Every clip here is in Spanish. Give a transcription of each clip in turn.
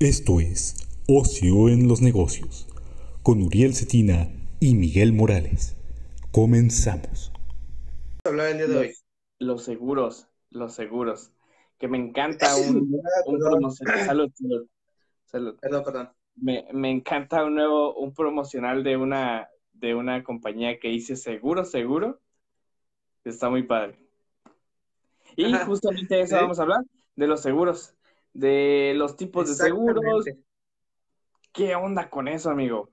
Esto es Ocio en los Negocios con Uriel Cetina y Miguel Morales. Comenzamos. hablar el día de hoy? Los seguros, los seguros. Que me encanta un, un promocional. Salud, salud, salud. Perdón, perdón. Me, me encanta un nuevo, un promocional de una, de una compañía que dice seguro, seguro. Está muy padre. Y justamente de eso Sí. vamos a hablar, de los seguros, de los tipos de seguros. ¿Qué onda con eso, amigo?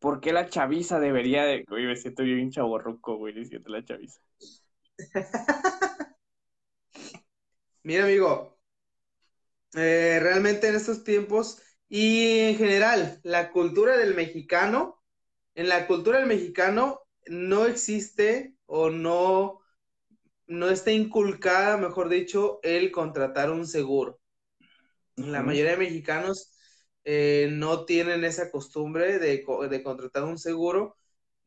¿Por qué la chaviza debería de... Güey, me siento bien chaborruco, güey, diciendo la chaviza. Mira, amigo, eh, realmente en estos tiempos y en general, la cultura del mexicano, en la cultura del mexicano no existe o no, no está inculcada, mejor dicho, el contratar un seguro. La mayoría de mexicanos eh, no tienen esa costumbre de, de contratar un seguro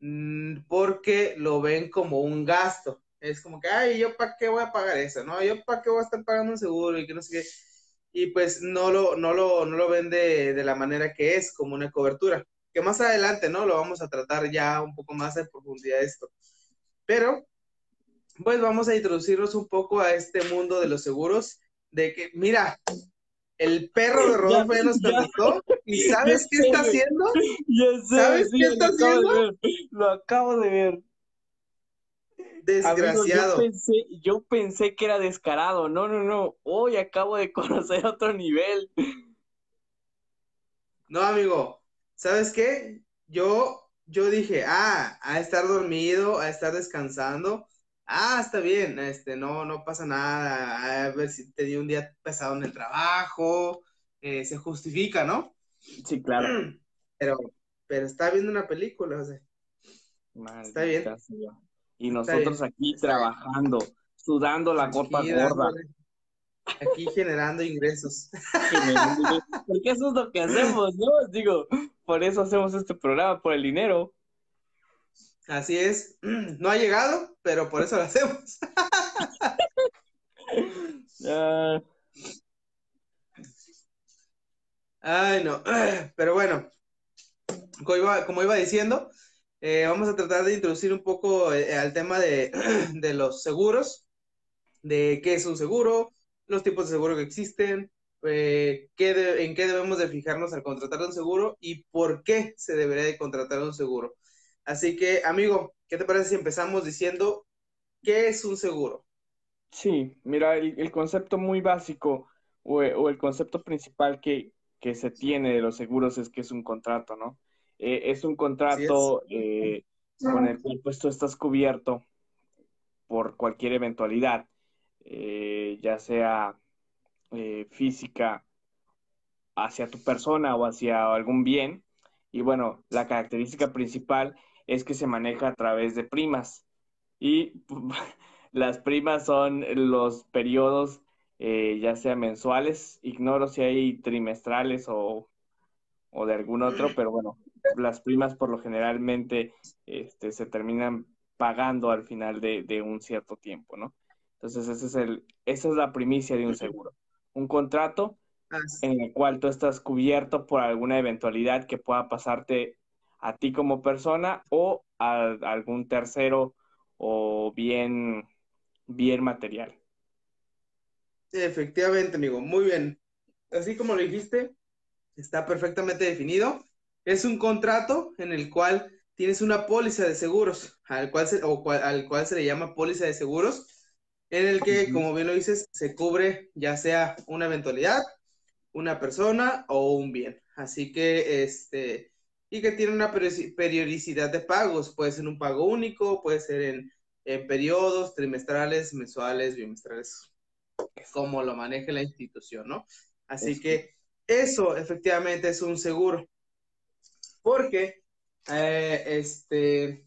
mm, porque lo ven como un gasto. Es como que, ay, ¿yo para qué voy a pagar eso? ¿No? ¿Yo para qué voy a estar pagando un seguro? Y que no sé qué. Y pues no lo, no lo, no lo ven de, de la manera que es, como una cobertura. Que más adelante, ¿no? Lo vamos a tratar ya un poco más en profundidad esto. Pero, pues vamos a introducirnos un poco a este mundo de los seguros. De que, mira, el perro de Rodolfo ya, nos ya. contestó. ¿Y sabes Ya qué sé, está haciendo? Ya sé, ¿Sabes sí, qué lo está acabo haciendo? ver, Lo acabo de ver. Amigo, yo Desgraciado. pensé, yo pensé que era descarado. No, no, no. Hoy acabo de conocer otro nivel. No, amigo, ¿sabes qué? Yo, yo dije, ah, a estar dormido, a estar descansando. Ah, está bien, este, no, no pasa nada. A ver si te dio un día pesado en el trabajo, eh, se justifica, ¿no? Sí, claro. Pero, pero está viendo una película, o sea, Está bien. Sea. Y nosotros bien, aquí está bien. trabajando, sudando la aquí gorda. aquí generando ingresos. Porque eso es lo que hacemos, ¿no? Digo, por eso hacemos este programa, por el dinero. Así es, no ha llegado, pero por eso lo hacemos. Ah, Ay, no. Pero bueno, como iba, como iba diciendo, eh, vamos a tratar de introducir un poco eh, al tema de, de los seguros, de qué es un seguro, los tipos de seguro que existen, eh, qué de- en qué debemos de fijarnos al contratar un seguro y por qué se debería de contratar un seguro. Así que, amigo, ¿qué te parece si empezamos diciendo qué es un seguro? Sí, mira, el, el concepto muy básico o, o el concepto principal que, que se tiene de los seguros es que es un contrato, ¿no? Eh, es un contrato eh, con el cual pues tú estás cubierto por cualquier eventualidad, eh, ya sea eh, física hacia tu persona o hacia algún bien. Y bueno, la característica principal es que se maneja a través de primas. Y las primas son los periodos, eh, ya sea mensuales, ignoro si hay trimestrales o, o de algún otro, pero bueno, las primas por lo generalmente este, se terminan pagando al final de, de un cierto tiempo, ¿no? Entonces, ese es el, esa es la primicia de un seguro. Un contrato en el cual tú estás cubierto por alguna eventualidad que pueda pasarte a ti como persona o a, a algún tercero o bien, bien material. Efectivamente, amigo, muy bien. Así como lo dijiste, está perfectamente definido. Es un contrato en el cual tienes una póliza de seguros, al cual se, o cual- al cual se le llama póliza de seguros, en el que, como bien lo dices, se cubre ya sea una eventualidad, una persona o un bien. Así que, este, y que tiene una periodici- periodicidad de pagos. Puede ser un pago único, puede ser en, en periodos, trimestrales, mensuales, bimestrales, como lo maneje la institución, ¿no? Así Es- que eso efectivamente es un seguro. Porque eh, este,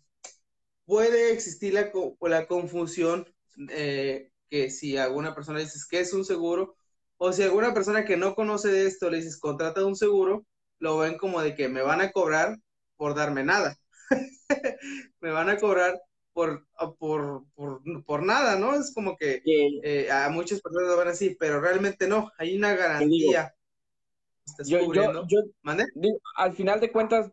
puede existir la, la confusión eh, que si alguna persona dices que es un seguro, o si alguna persona que no conoce de esto le dices contrata un seguro, lo ven como de que me van a cobrar por darme nada. me van a cobrar por, por, por, por nada, ¿no? Es como que eh, a muchas personas lo van así, pero realmente no, hay una garantía estás cubriendo. al final de cuentas,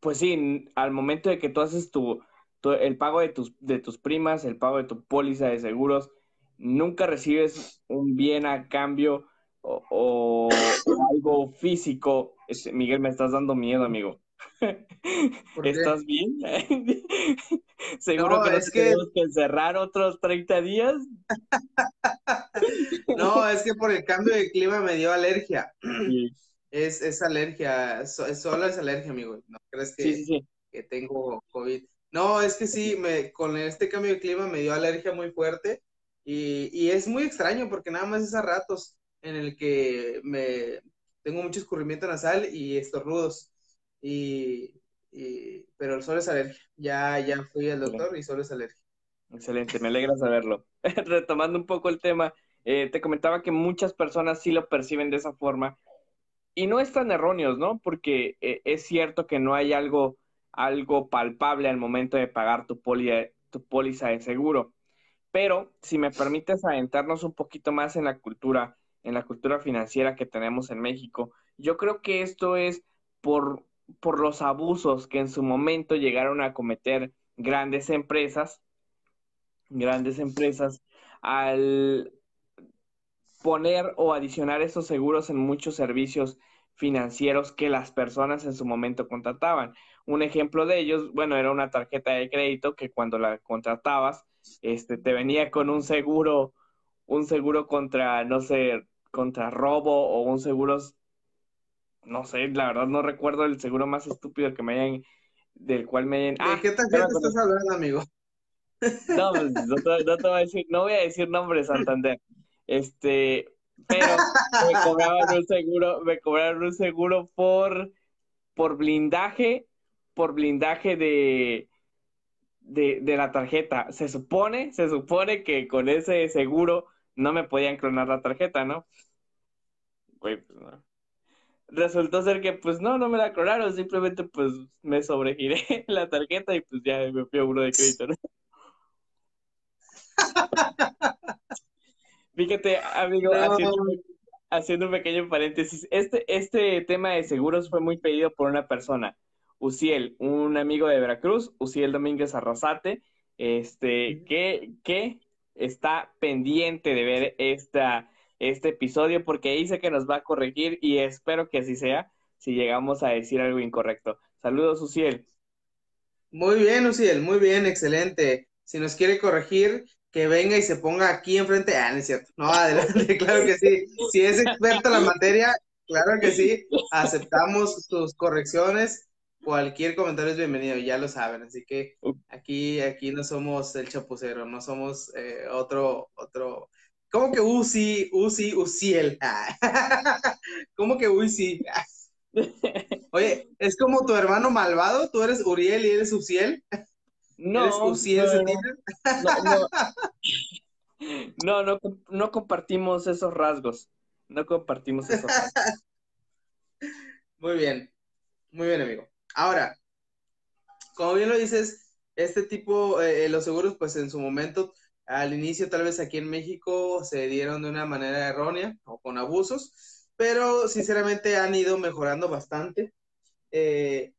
pues sí, al momento de que tú haces tu, el pago de tus, de tus primas, el pago de tu póliza de seguros, nunca recibes un bien a cambio o, algo físico. Miguel, me estás dando miedo, amigo. ¿Estás bien? ¿Seguro que nos tenemos que cerrar otros 30 días? no, es que por el cambio de clima me dio alergia. Es, es alergia, solo es alergia, amigo. ¿No crees que, que tengo COVID? No, es que sí, me, con este cambio de clima me dio alergia muy fuerte y, y es muy extraño porque nada más es a ratos en el que me tengo mucho escurrimiento nasal y estornudos. Y, pero el sol es alergia. Ya, ya fui al doctor y solo es alergia. Excelente, me alegra saberlo. Retomando un poco el tema, eh, te comentaba que muchas personas sí lo perciben de esa forma y no están erróneos, ¿no? Porque eh, es cierto que no hay algo, algo palpable al momento de pagar tu, tu póliza de seguro. Pero si me permites adentrarnos un poquito más en la cultura, en la cultura financiera que tenemos en México, yo creo que esto es por por los abusos que en su momento llegaron a cometer grandes empresas, grandes empresas, al poner o adicionar esos seguros en muchos servicios financieros que las personas en su momento contrataban. Un ejemplo de ellos, bueno, era una tarjeta de crédito que cuando la contratabas, este, te venía con un seguro, un seguro contra, no sé, contra robo o un seguro no sé, la verdad no recuerdo el seguro más estúpido que me hayan, del cual me hayan... ¿De ah, qué tarjeta estás hablando, amigo? No, pues, no, te, voy a decir, no voy a decir nombre Santander. Este, pero me cobraban un seguro, me cobraron un seguro por, por blindaje, por blindaje de, de, de la tarjeta. Se supone, se supone que con ese seguro no me podían clonar la tarjeta, ¿no? Güey, pues no. Resultó ser que pues no, no me la clonaron, simplemente pues me sobregiré la tarjeta y pues ya me fui a uno de crédito, ¿no? Fíjate, amigo, haciendo, un pequeño paréntesis, este, este tema de seguros fue muy pedido por una persona, Uciel, un amigo de Veracruz, Uciel Domínguez Arrasate, este, que, que está pendiente de ver esta, este episodio porque dice que nos va a corregir y espero que así sea si llegamos a decir algo incorrecto. Saludos, Uciel. Muy bien, Uciel, muy bien, excelente. Si nos quiere corregir, que venga y se ponga aquí enfrente. Ah, no es cierto. No, adelante, claro que sí. Si es experto en la materia, claro que sí. Aceptamos sus correcciones. Cualquier comentario es bienvenido, ya lo saben. Así que aquí, aquí no somos el chapucero, no somos eh, otro, otro ¿Cómo que Uzi, Uzi, Uziel? ¿Cómo que Uzi? Oye, ¿es como tu hermano malvado? ¿Tú eres Uriel y eres Uziel? No. ¿Eres Uziel no, no, no, no, compartimos esos rasgos. No compartimos esos rasgos. Muy bien, muy bien, amigo. Ahora, como bien lo dices, este tipo, eh, los seguros, pues en su momento al inicio tal vez aquí en México se dieron de una manera errónea o con abusos, pero sinceramente han ido mejorando bastante. Eh,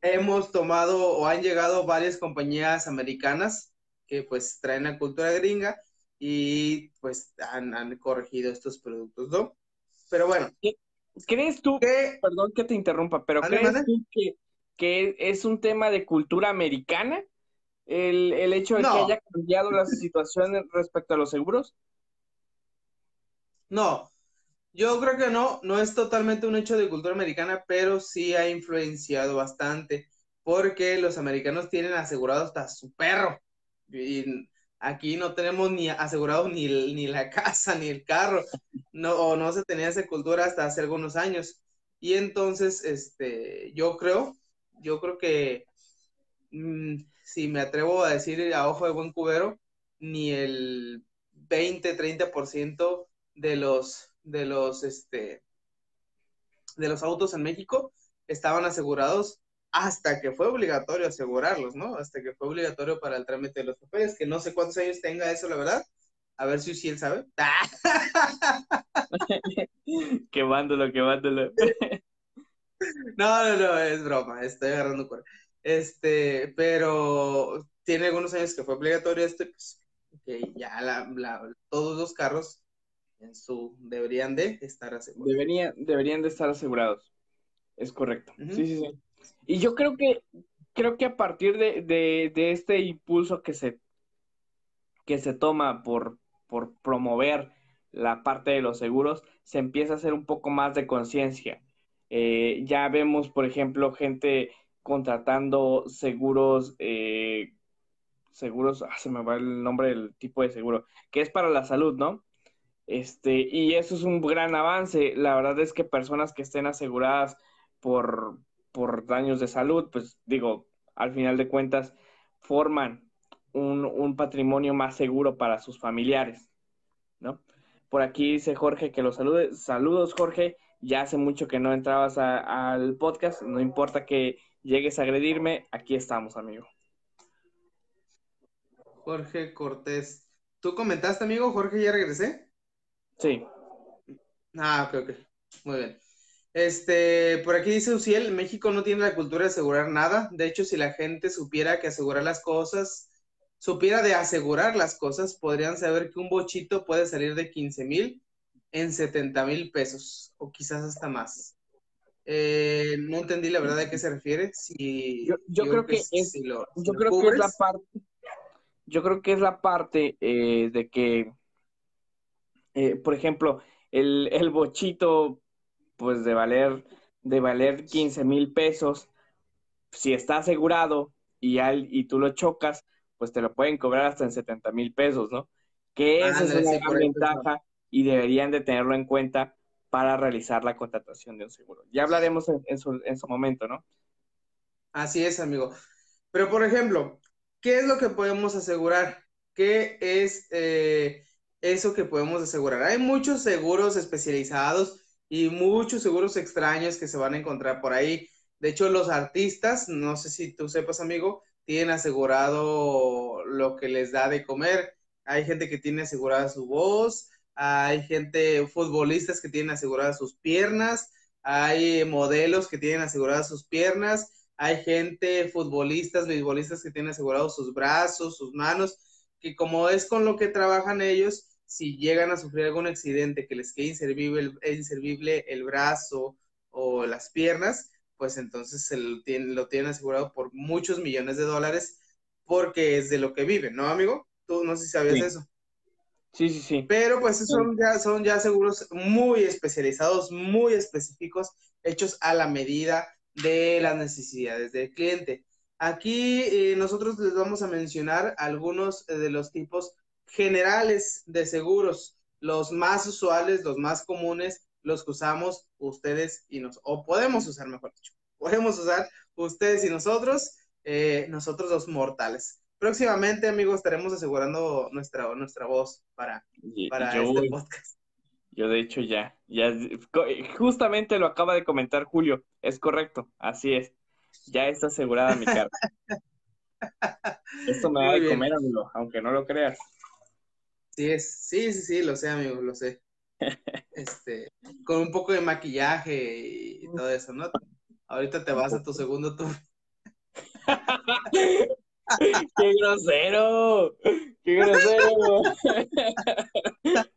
hemos tomado o han llegado varias compañías americanas que pues traen la cultura gringa y pues han, corregido estos productos, ¿no? Pero bueno. ¿Crees tú, perdón que te interrumpa, pero crees tú que, que es un tema de cultura americana el, el hecho de que haya cambiado la situación respecto a los seguros? No, yo creo que no, no es totalmente un hecho de cultura americana, pero sí ha influenciado bastante, porque los americanos tienen asegurado hasta su perro. Y aquí no tenemos ni asegurado ni, ni la casa, ni el carro, no, o no se tenía esa cultura hasta hace algunos años. Y entonces, este, yo creo, yo creo que mm, si me atrevo a decir a ojo de buen cubero, ni el 20, 30% de los, de los, este, de los autos en México estaban asegurados hasta que fue obligatorio asegurarlos, ¿no? Hasta que fue obligatorio para el trámite de los papeles, que no sé cuántos años tenga eso, la verdad. A ver si, si él sabe. quemándolo, quemándolo. no, no, no, es broma, estoy agarrando cuerda. Este, pero tiene algunos años que fue obligatorio esto, pues, que ya todos los carros en su deberían de estar asegurados. Deberían, deberían de estar asegurados. Es correcto. Sí, sí, sí. Y yo creo que, creo que a partir de, de, este impulso que se, que se toma por, por promover la parte de los seguros, se empieza a hacer un poco más de conciencia. Eh, ya vemos, por ejemplo, gente contratando seguros, eh, seguros, ah, se me va el nombre del tipo de seguro, que es para la salud, ¿no? Este, y eso es un gran avance. La verdad es que personas que estén aseguradas por, por daños de salud, pues digo, al final de cuentas, forman un, un patrimonio más seguro para sus familiares, ¿no? Por aquí dice Jorge que los salude. Saludos, Jorge. Ya hace mucho que no entrabas al podcast. No importa que llegues a agredirme, aquí estamos, amigo. Jorge Cortés. ¿Tú comentaste, amigo? Jorge, ya regresé. Sí. Ah, ok, ok. Muy bien. Este, por aquí dice Uciel, México no tiene la cultura de asegurar nada. De hecho, si la gente supiera que asegurar las cosas, supiera de asegurar las cosas, podrían saber que un bochito puede salir de 15 mil en 70 mil pesos, o quizás hasta más. Eh, no entendí la verdad de qué se refiere. Si, yo, creo que, es, yo creo que es la parte, yo creo que es la parte eh, de que eh, por ejemplo, el, el, bochito, pues de valer, de valer 15 mil pesos, si está asegurado y, al, y tú lo chocas, pues te lo pueden cobrar hasta en 70 mil pesos, ¿no? Que esa es una gran ventaja y deberían de tenerlo en cuenta para realizar la contratación de un seguro. Ya hablaremos en, su, en su momento, ¿no? Así es, amigo. Pero, por ejemplo, ¿qué es lo que podemos asegurar? ¿Qué es eh, eso que podemos asegurar. Hay muchos seguros especializados y muchos seguros extraños que se van a encontrar por ahí. De hecho, los artistas, no sé si tú sepas, amigo, tienen asegurado lo que les da de comer. Hay gente que tiene asegurada su voz, hay gente, futbolistas que tienen aseguradas sus piernas, hay modelos que tienen aseguradas sus piernas, hay gente, futbolistas, beisbolistas que tienen asegurados sus brazos, sus manos, que como es con lo que trabajan ellos, si llegan a sufrir algún accidente que les quede inservible, inservible el brazo o las piernas, pues entonces se lo, tienen, lo tienen asegurado por muchos millones de dólares porque es de lo que viven, ¿no, amigo? Tú no sé si sabías eso. Sí, sí, sí. Pero pues son ya, son ya seguros muy especializados, muy específicos, hechos a la medida de las necesidades del cliente. Aquí eh, nosotros les vamos a mencionar algunos de los tipos generales de seguros, los más usuales, los más comunes, los que usamos ustedes y nos, o podemos usar, mejor dicho, podemos usar ustedes y nosotros, eh, nosotros los mortales. Próximamente, amigos, estaremos asegurando nuestra, nuestra voz para, para este podcast. Yo, de hecho, ya, ya, justamente lo acaba de comentar Julio, es correcto, así es, ya está asegurada mi cara. Esto me va a comer, amigo, aunque no lo creas. Sí, es, sí, sí, sí, lo sé, amigo, lo sé. Este, con un poco de maquillaje y todo eso, ¿no? Ahorita te vas a tu segundo tour. ¡Qué grosero! ¡Qué grosero!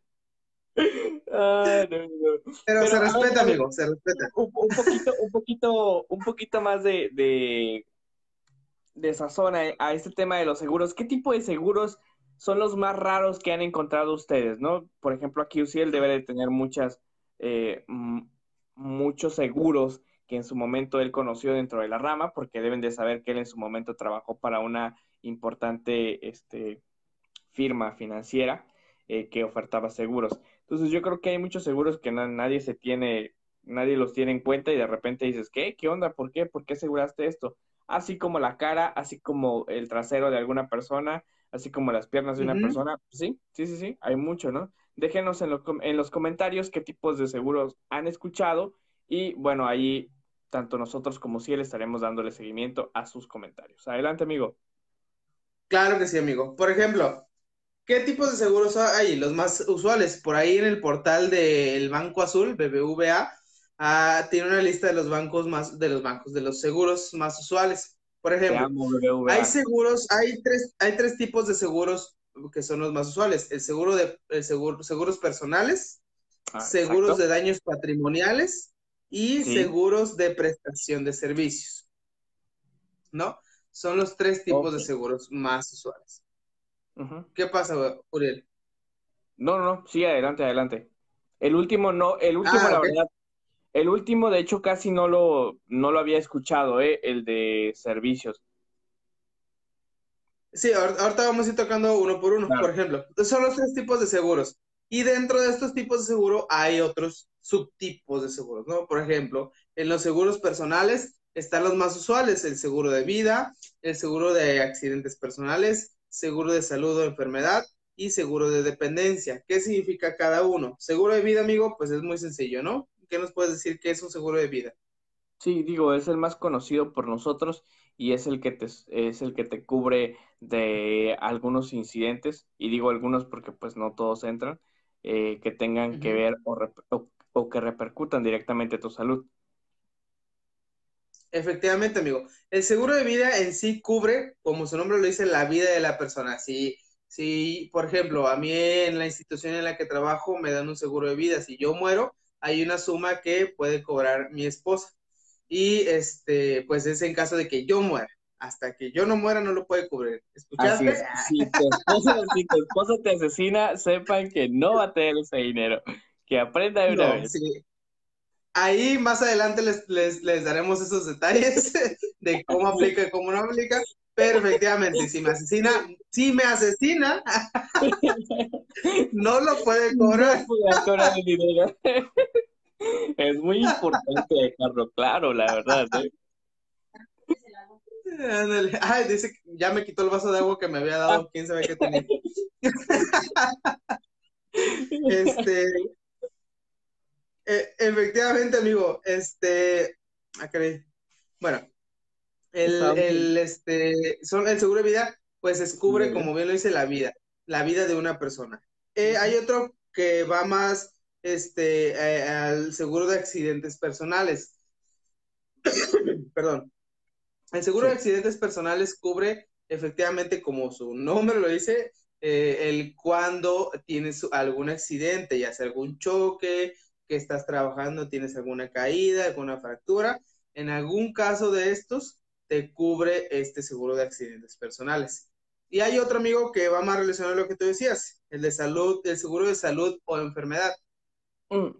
Pero, se respeta, amigo, se respeta. Un, poquito, un poquito, un poquito más de, de, de sazón a, a este tema de los seguros. ¿Qué tipo de seguros son los más raros que han encontrado ustedes, ¿no? Por ejemplo, aquí UCL debe de tener muchas, eh, muchos seguros que en su momento él conoció dentro de la rama, porque deben de saber que él en su momento trabajó para una importante este, firma financiera eh, que ofertaba seguros. Entonces yo creo que hay muchos seguros que nadie se tiene, nadie los tiene en cuenta y de repente dices, ¿qué? ¿Qué onda? ¿Por qué? ¿Por qué aseguraste esto? Así como la cara, así como el trasero de alguna persona, así como las piernas de una persona. Sí, sí, sí, sí, hay mucho, ¿no? Déjenos en, en los comentarios qué tipos de seguros han escuchado y bueno, ahí tanto nosotros como Ciel estaremos dándole seguimiento a sus comentarios. Adelante, amigo. Claro que sí, amigo. Por ejemplo, ¿Qué tipos de seguros hay? Los más usuales. Por ahí en el portal del Banco Azul, BBVA, ah, tiene una lista de los bancos más, de los bancos, de los seguros más usuales. Por ejemplo, hay seguros, hay tres, hay tres tipos de seguros que son los más usuales. El seguro de, el seguro, seguros personales, ah, seguros de daños patrimoniales y seguros de prestación de servicios. ¿No? Son los tres tipos de seguros más usuales. ¿Qué pasa, Uriel? No, no, no, sí, adelante, adelante. El último no, el último, ah, la verdad, el último, de hecho, casi no lo, no lo había escuchado, ¿eh? El de servicios. Sí, ahorita vamos a ir tocando uno por uno, por ejemplo. Son los tres tipos de seguros. Y dentro de estos tipos de seguro hay otros subtipos de seguros, ¿no? Por ejemplo, en los seguros personales están los más usuales, el seguro de vida, el seguro de accidentes personales, seguro de salud o enfermedad y seguro de dependencia. ¿Qué significa cada uno? Seguro de vida, amigo, pues es muy sencillo, ¿no? ¿Qué nos puedes decir que es un seguro de vida? Sí, digo, es el más conocido por nosotros y es el que te, es el que te cubre de algunos incidentes, y digo algunos porque pues no todos entran, eh, que tengan que ver o, o, que repercutan directamente tu salud. Efectivamente, amigo. El seguro de vida en sí cubre, como su nombre lo dice, la vida de la persona. Si, si, por ejemplo, a mí en la institución en la que trabajo me dan un seguro de vida, si yo muero, hay una suma que puede cobrar mi esposa. Y este, pues es en caso de que yo muera. Hasta que yo no muera no lo puede cubrir. ¿Escuchaste? Si, tu esposa, te asesina, sepan que no va a tener ese dinero. Que aprenda de una vez. Ahí más adelante les, les, daremos esos detalles de cómo aplica y cómo no aplica. Pero efectivamente, si me asesina, si me asesina, no lo puede cobrar. Es muy importante dejarlo claro, la verdad. ¿eh? Ay, dice, ya me quitó el vaso de agua que me había dado, quién sabe qué tenía. este, eh, efectivamente, amigo, este, ah, bueno, el, este, son, el seguro de vida, pues descubre, como bien lo dice, la vida, la vida de una persona. Eh, hay otro que va más, este, eh, al seguro de accidentes personales. Perdón. El seguro de accidentes personales cubre efectivamente, como su nombre lo dice, el cuando tienes algún accidente, ya sea algún choque, que estás trabajando tienes alguna caída, alguna fractura, en algún caso de estos te cubre este seguro de accidentes personales. Y hay otro amigo que va más relacionado a lo que tú decías, el de salud, el seguro de salud o enfermedad. Mm.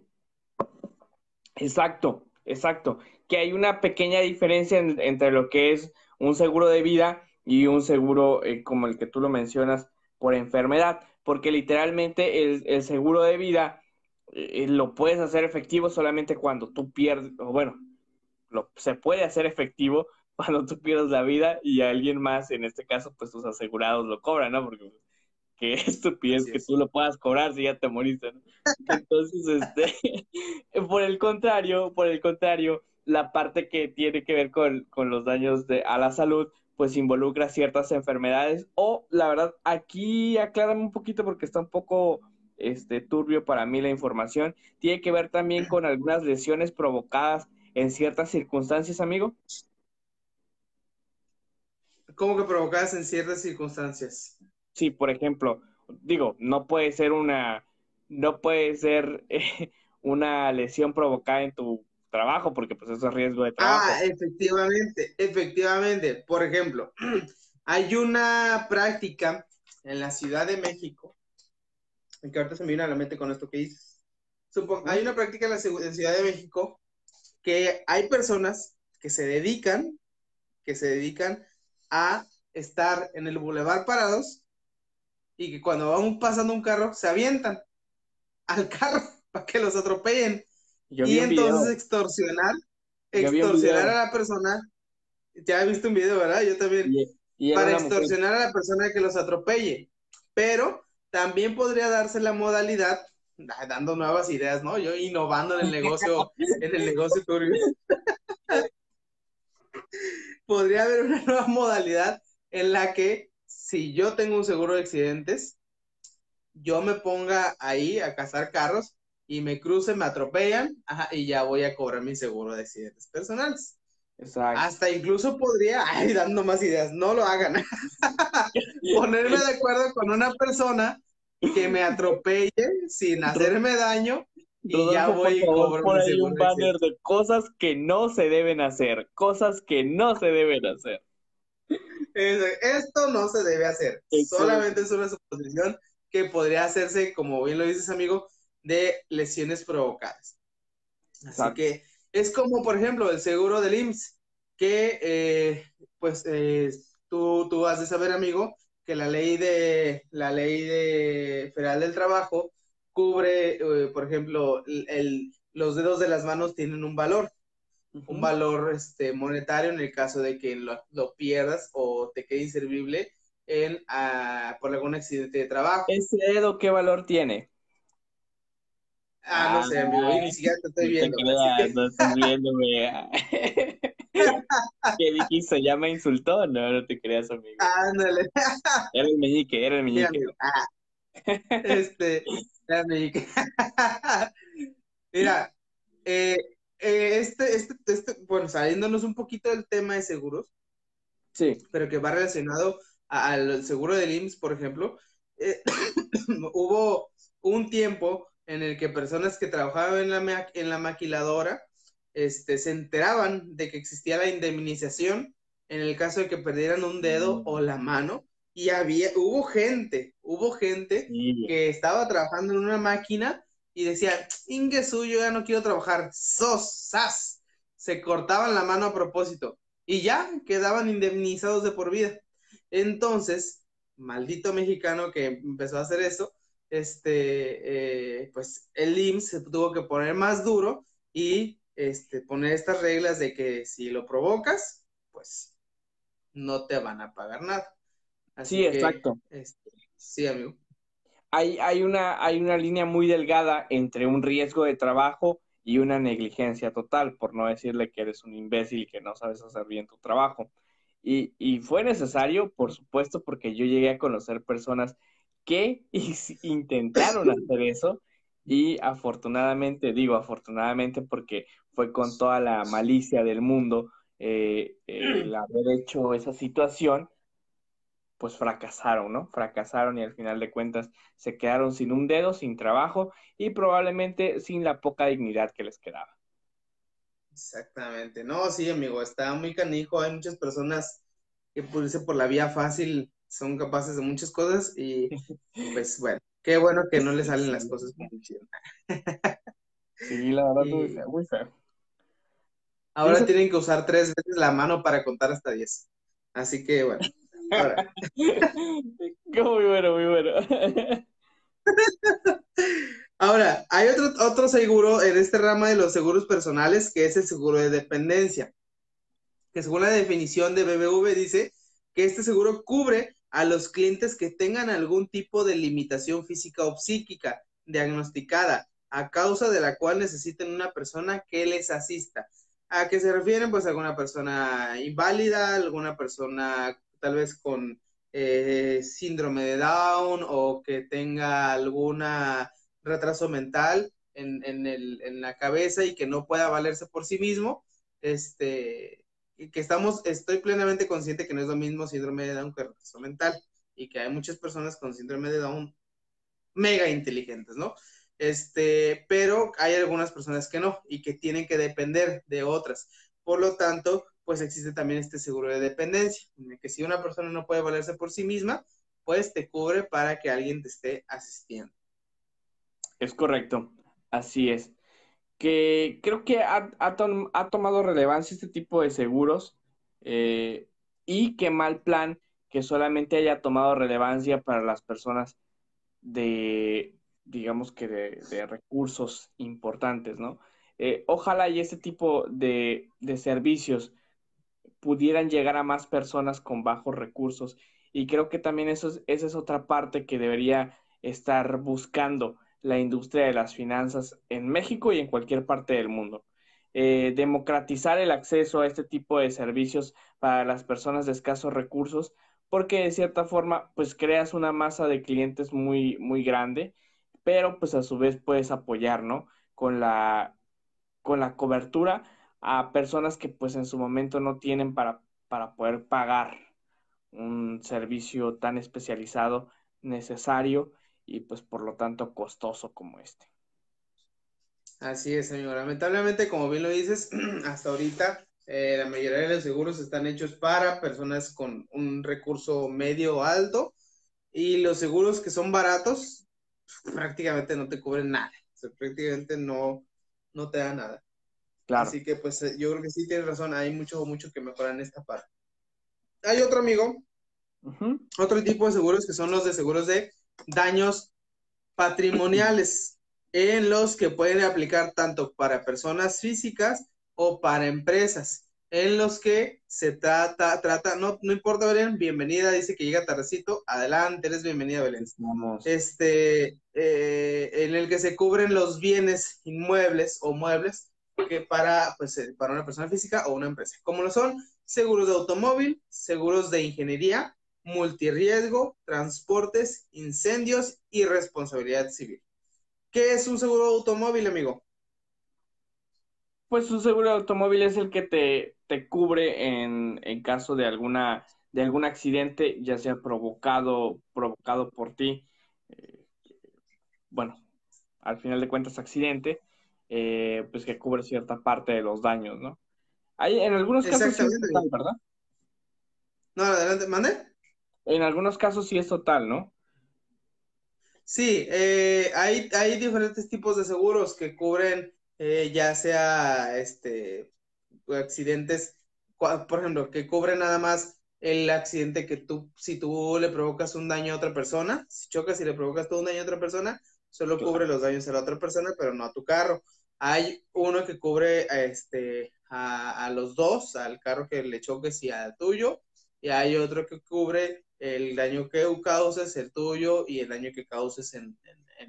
Exacto, exacto. Que hay una pequeña diferencia entre lo que es un seguro de vida y un seguro eh, como el que tú lo mencionas por enfermedad, porque literalmente el, el seguro de vida eh, lo puedes hacer efectivo solamente cuando tú pierdes, o bueno, lo, se puede hacer efectivo cuando tú pierdes la vida y alguien más, en este caso, pues tus asegurados lo cobran, ¿no? Porque qué estupidez que tú lo puedas cobrar si ya te moriste, ¿no? Entonces, este, por el contrario, por el contrario, la parte que tiene que ver con, con los daños de, a la salud, pues involucra ciertas enfermedades o, la verdad, aquí aclárame un poquito porque está un poco este, turbio para mí la información. ¿Tiene que ver también con algunas lesiones provocadas en ciertas circunstancias, amigo? ¿Cómo que provocadas en ciertas circunstancias? Sí, por ejemplo, digo, no puede ser una, no puede ser eh, una lesión provocada en tu trabajo, porque pues eso es riesgo de trabajo. Ah, efectivamente, efectivamente. Por ejemplo, hay una práctica en la Ciudad de México que ahorita se me viene a la mente con esto que dices. hay una práctica en la Ciudad de México que hay personas que se dedican, que se dedican a estar en el bulevar parados y que cuando van pasando un carro se avientan al carro para que los atropellen. y entonces extorsionar, extorsionar a la persona. Ya he visto un video, ¿verdad? Yo también. para extorsionar a la persona que los atropelle. Pero también podría darse la modalidad, dando nuevas ideas, ¿no? Yo innovando en el negocio, en el negocio turbio. podría haber una nueva modalidad en la que si yo tengo un seguro de accidentes, yo me ponga ahí a cazar carros y me crucen, me atropellan, y ya voy a cobrar mi seguro de accidentes personales. Exacto. Hasta incluso podría, ay, dando más ideas, no lo hagan. Ponerme de acuerdo con una persona que me atropelle sin hacerme daño y ya voy a cobrar por ahí un banner de cosas que no se deben hacer, cosas que no se deben hacer. Esto no se debe hacer. Solamente es una suposición que podría hacerse, como bien lo dices, amigo, de lesiones provocadas. Así que es como, por ejemplo, el seguro del IMSS, que eh, pues eh, tú, tú has de saber, amigo, que la ley de la ley de federal del trabajo cubre, eh, por ejemplo, el, los dedos de las manos tienen un valor, un valor este, monetario en el caso de que lo, pierdas o te quede inservible en, ah, por algún accidente de trabajo. ¿Ese dedo qué valor tiene? Ah, no sé, amigo, ni siquiera te estoy viendo. no estoy viéndome. ¿Qué dijiste? ¿Ya me insultó? No, no te creas, amigo. Ándale. Era el meñique, era el meñique. Ah. Este, era el meñique. Mira, eh, eh, este, este, este, bueno, saliéndonos un poquito del tema de seguros. Sí. Pero que va relacionado al seguro del IMSS, por ejemplo. Eh, hubo un tiempo en el que personas que trabajaban en la, en la maquiladora este, se enteraban de que existía la indemnización en el caso de que perdieran un dedo o la mano. Y había, hubo gente, hubo gente que estaba trabajando en una máquina y decía, Inge suyo, ya no quiero trabajar, sos, sas. Se cortaban la mano a propósito y ya quedaban indemnizados de por vida. Entonces, maldito mexicano que empezó a hacer eso, este, eh, pues el IMSS se tuvo que poner más duro y este, poner estas reglas de que si lo provocas, pues no te van a pagar nada. Así sí, exacto. Este, sí, amigo. Hay, hay, una, hay una línea muy delgada entre un riesgo de trabajo y una negligencia total, por no decirle que eres un imbécil que no sabes hacer bien tu trabajo. Y, y fue necesario, por supuesto, porque yo llegué a conocer personas que intentaron hacer eso y afortunadamente, digo afortunadamente porque fue con toda la malicia del mundo eh, el haber hecho esa situación, pues fracasaron, ¿no? Fracasaron y al final de cuentas se quedaron sin un dedo, sin trabajo y probablemente sin la poca dignidad que les quedaba. Exactamente. No, sí, amigo, está muy canijo. Hay muchas personas que por irse por la vía fácil son capaces de muchas cosas y pues bueno, qué bueno que no le salen las cosas como hicieron. Sí, la verdad, muy feo. Ahora tienen que usar tres veces la mano para contar hasta diez. Así que bueno. Ahora. muy bueno, muy bueno. Ahora, hay otro, otro seguro en este rama de los seguros personales que es el seguro de dependencia. Que según la definición de BBV dice que este seguro cubre a los clientes que tengan algún tipo de limitación física o psíquica diagnosticada, a causa de la cual necesiten una persona que les asista. ¿A qué se refieren? Pues alguna persona inválida, alguna persona tal vez con eh, síndrome de Down o que tenga alguna retraso mental en, en, el, en la cabeza y que no pueda valerse por sí mismo, este, que estamos, estoy plenamente consciente que no es lo mismo síndrome de Down que retraso mental y que hay muchas personas con síndrome de Down mega inteligentes, ¿no? Este, pero hay algunas personas que no y que tienen que depender de otras. Por lo tanto, pues existe también este seguro de dependencia, en que si una persona no puede valerse por sí misma, pues te cubre para que alguien te esté asistiendo. Es correcto, así es que creo que ha, tomado relevancia este tipo de seguros eh, y qué mal plan que solamente haya tomado relevancia para las personas de, digamos que de, recursos importantes, ¿no? Eh, ojalá y este tipo de, de servicios pudieran llegar a más personas con bajos recursos y creo que también eso esa es otra parte que debería estar buscando la industria de las finanzas en México y en cualquier parte del mundo. Eh, democratizar el acceso a este tipo de servicios para las personas de escasos recursos, porque de cierta forma, pues creas una masa de clientes muy, muy grande, pero pues a su vez puedes apoyar, ¿no? Con la, con la cobertura a personas que pues en su momento no tienen para, para poder pagar un servicio tan especializado, necesario y pues por lo tanto costoso como este. Así es, señor. Lamentablemente, como bien lo dices, hasta ahorita eh, la mayoría de los seguros están hechos para personas con un recurso medio o alto y los seguros que son baratos prácticamente no te cubren nada. prácticamente no, no te da nada. Claro. Así que pues eh, yo creo que sí tienes razón, hay mucho, mucho que mejorar en esta parte. Hay otro amigo, otro tipo de seguros que son los de seguros de daños patrimoniales, en los que pueden aplicar tanto para personas físicas o para empresas, en los que se trata, trata, no, no importa Belén, bienvenida, dice que llega tardecito, adelante, eres bienvenida Belén. Este, eh, en el que se cubren los bienes inmuebles o muebles que para, pues, eh, para una persona física o una empresa, como lo son seguros de automóvil, seguros de ingeniería, multirriesgo, transportes, incendios y responsabilidad civil. ¿Qué es un seguro de automóvil, amigo? Pues un seguro de automóvil es el que te, te cubre en, en, caso de alguna de algún accidente, ya sea provocado, provocado por ti. Eh, bueno, al final de cuentas accidente, eh, pues que cubre cierta parte de los daños, ¿no? Hay en algunos casos sí ¿verdad? No, adelante, mande. En algunos casos sí es total, ¿no? Sí, eh, hay, hay diferentes tipos de seguros que cubren eh, ya sea este accidentes, por ejemplo, que cubren nada más el accidente que tú, si tú le provocas un daño a otra persona, si chocas y le provocas todo un daño a otra persona, solo cubre los daños a la otra persona, pero no a tu carro. Hay uno que cubre este, a, a los dos, al carro que le choques y al tuyo, y hay otro que cubre el daño que causes, el tuyo, y el daño que causes en,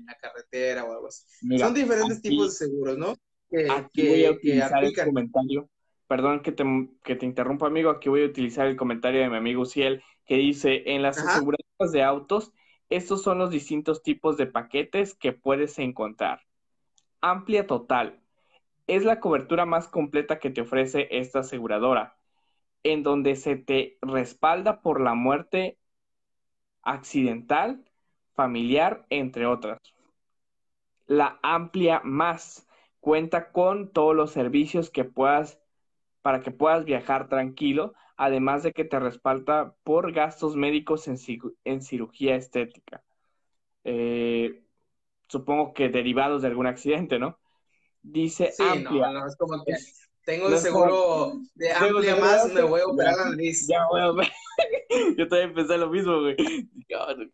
la carretera o algo así. Son diferentes tipos de seguros, ¿no? Que, aquí voy a utilizar el comentario. Perdón que te, que te interrumpa, amigo. Aquí voy a utilizar el comentario de mi amigo Ciel, que dice, en las aseguranzas de autos, estos son los distintos tipos de paquetes que puedes encontrar. Amplia total. Es la cobertura más completa que te ofrece esta aseguradora en donde se te respalda por la muerte accidental, familiar, entre otras. La amplia más cuenta con todos los servicios que puedas para que puedas viajar tranquilo, además de que te respalda por gastos médicos en, cirugía estética. Eh, supongo que derivados de algún accidente, ¿no? Dice amplia. No, es como que tengo el seguro de amplia más, me voy a operar la nariz. Ya a Yo también pensé lo mismo, güey.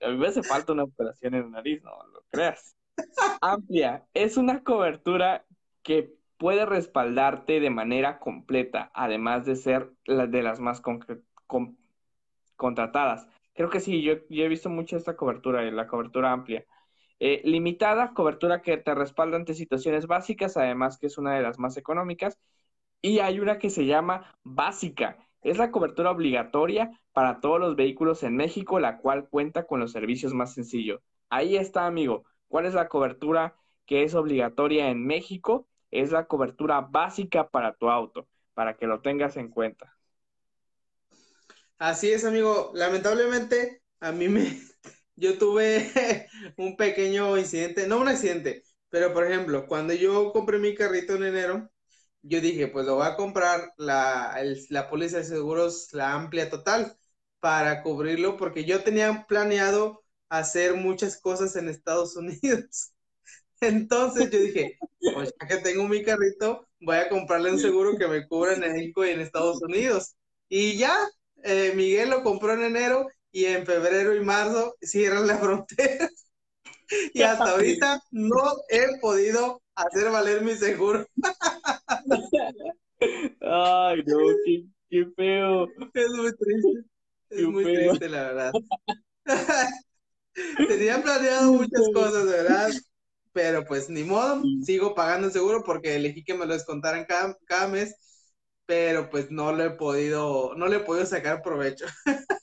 A mí me hace falta una operación en la nariz, no lo creas. Amplia es una cobertura que puede respaldarte de manera completa, además de ser la de las más contratadas. Creo que sí, yo, he visto mucho esta cobertura, la cobertura amplia. Eh, limitada, cobertura que te respalda ante situaciones básicas, además que es una de las más económicas y hay una que se llama básica. Es la cobertura obligatoria para todos los vehículos en México, la cual cuenta con los servicios más sencillos. Ahí está, amigo. ¿Cuál es la cobertura que es obligatoria en México? Es la cobertura básica para tu auto, para que lo tengas en cuenta. Así es, amigo. Lamentablemente, a mí me... Yo tuve un pequeño incidente, no un accidente, pero por ejemplo, cuando yo compré mi carrito en enero, yo dije, pues lo voy a comprar la, la póliza de seguros, la amplia total, para cubrirlo, porque yo tenía planeado hacer muchas cosas en Estados Unidos. Entonces yo dije, pues ya que tengo mi carrito, voy a comprarle un seguro que me cubra en México y en Estados Unidos. Y ya, eh, Miguel lo compró en enero y en febrero y marzo cierran la frontera. y hasta ahorita no he podido hacer valer mi seguro. Ay, no, qué, feo. Es muy triste. Es muy triste, la verdad. Tenía planeado muchas cosas, ¿verdad? Pero pues ni modo, sigo pagando el seguro porque elegí que me lo descontaran cada, cada mes, pero pues no lo he podido, no le he podido sacar provecho.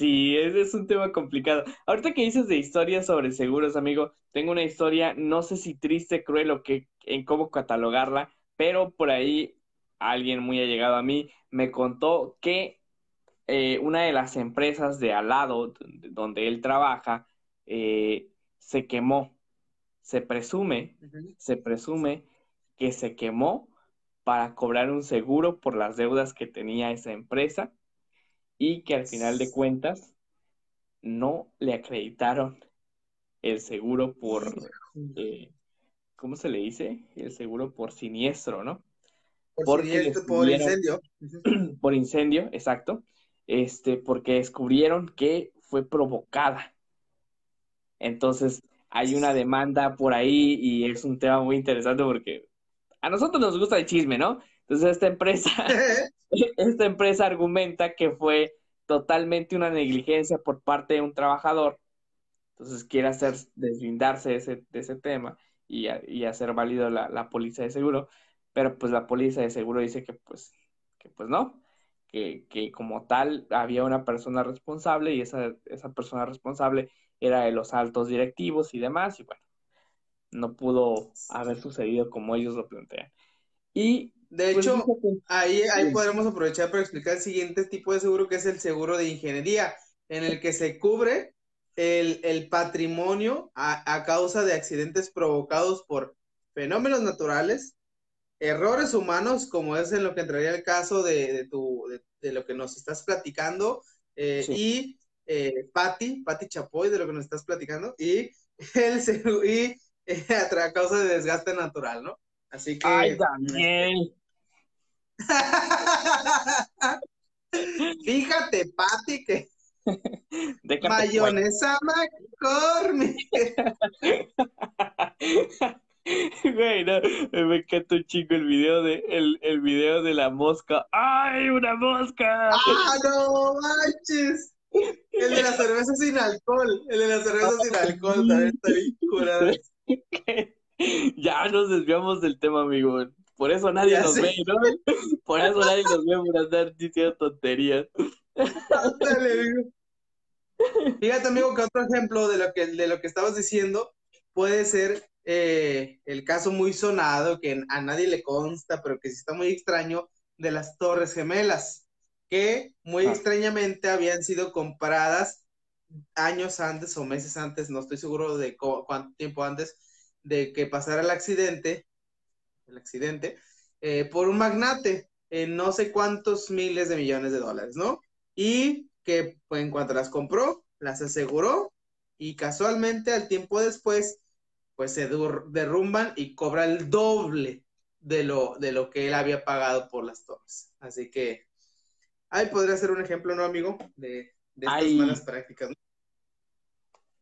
Sí, ese es un tema complicado. Ahorita que dices de historias sobre seguros, amigo, tengo una historia, no sé si triste, cruel o que, en cómo catalogarla, pero por ahí alguien muy allegado a mí me contó que eh, una de las empresas de al lado donde él trabaja eh, se quemó. Se presume, se presume que se quemó para cobrar un seguro por las deudas que tenía esa empresa y que al final de cuentas no le acreditaron el seguro por, eh, ¿cómo se le dice? El seguro por siniestro, ¿no? Por, por incendio. Por incendio, exacto. Este, porque descubrieron que fue provocada. Entonces, hay una demanda por ahí y es un tema muy interesante porque a nosotros nos gusta el chisme, ¿no? Entonces, esta empresa, esta empresa argumenta que fue totalmente una negligencia por parte de un trabajador. Entonces, quiere hacer deslindarse de ese, de ese tema y, y hacer válido la, la póliza de seguro pero pues la póliza de seguro dice que pues, que pues no, que, que como tal había una persona responsable y esa, esa persona responsable era de los altos directivos y demás, y bueno, no pudo haber sucedido como ellos lo plantean. Y de pues, hecho, ahí, ahí podremos aprovechar para explicar el siguiente tipo de seguro que es el seguro de ingeniería, en el que se cubre el, el patrimonio a, a, causa de accidentes provocados por fenómenos naturales, errores humanos, como es en lo que entraría el caso de, tu, de, lo que nos estás platicando, eh, y eh, Patti, Patti Chapoy, de lo que nos estás platicando, y, el, y eh, a causa de desgaste natural, ¿no? Así que... ¡Ay, Daniel! Fíjate, Patti, que mayonesa McCormick. Güey, no, me encanta un chico el video de el, el video de la mosca. ¡Ay, una mosca! ¡Ah, no manches! El de la cerveza sin alcohol. El de la cerveza sin alcohol también está bien curado. Ya nos desviamos del tema, amigo. Por eso nadie nos ve, ¿no? Por eso nadie nos ve por andar diciendo tonterías. Fíjate, amigo, que otro ejemplo de lo que, de lo que estabas diciendo puede ser eh, el caso muy sonado que a nadie le consta, pero que sí está muy extraño, de las Torres Gemelas, que muy ah. extrañamente habían sido compradas años antes o meses antes, no estoy seguro de cuánto tiempo antes de que pasara el accidente, el accidente, eh, por un magnate en no sé cuántos miles de millones de dólares, ¿no? Y que pues, en cuanto las compró, las aseguró y casualmente al tiempo después pues se derrumban y cobra el doble de lo, de lo que él había pagado por las torres. Así que ahí podría ser un ejemplo, ¿no, amigo? De, estas malas prácticas.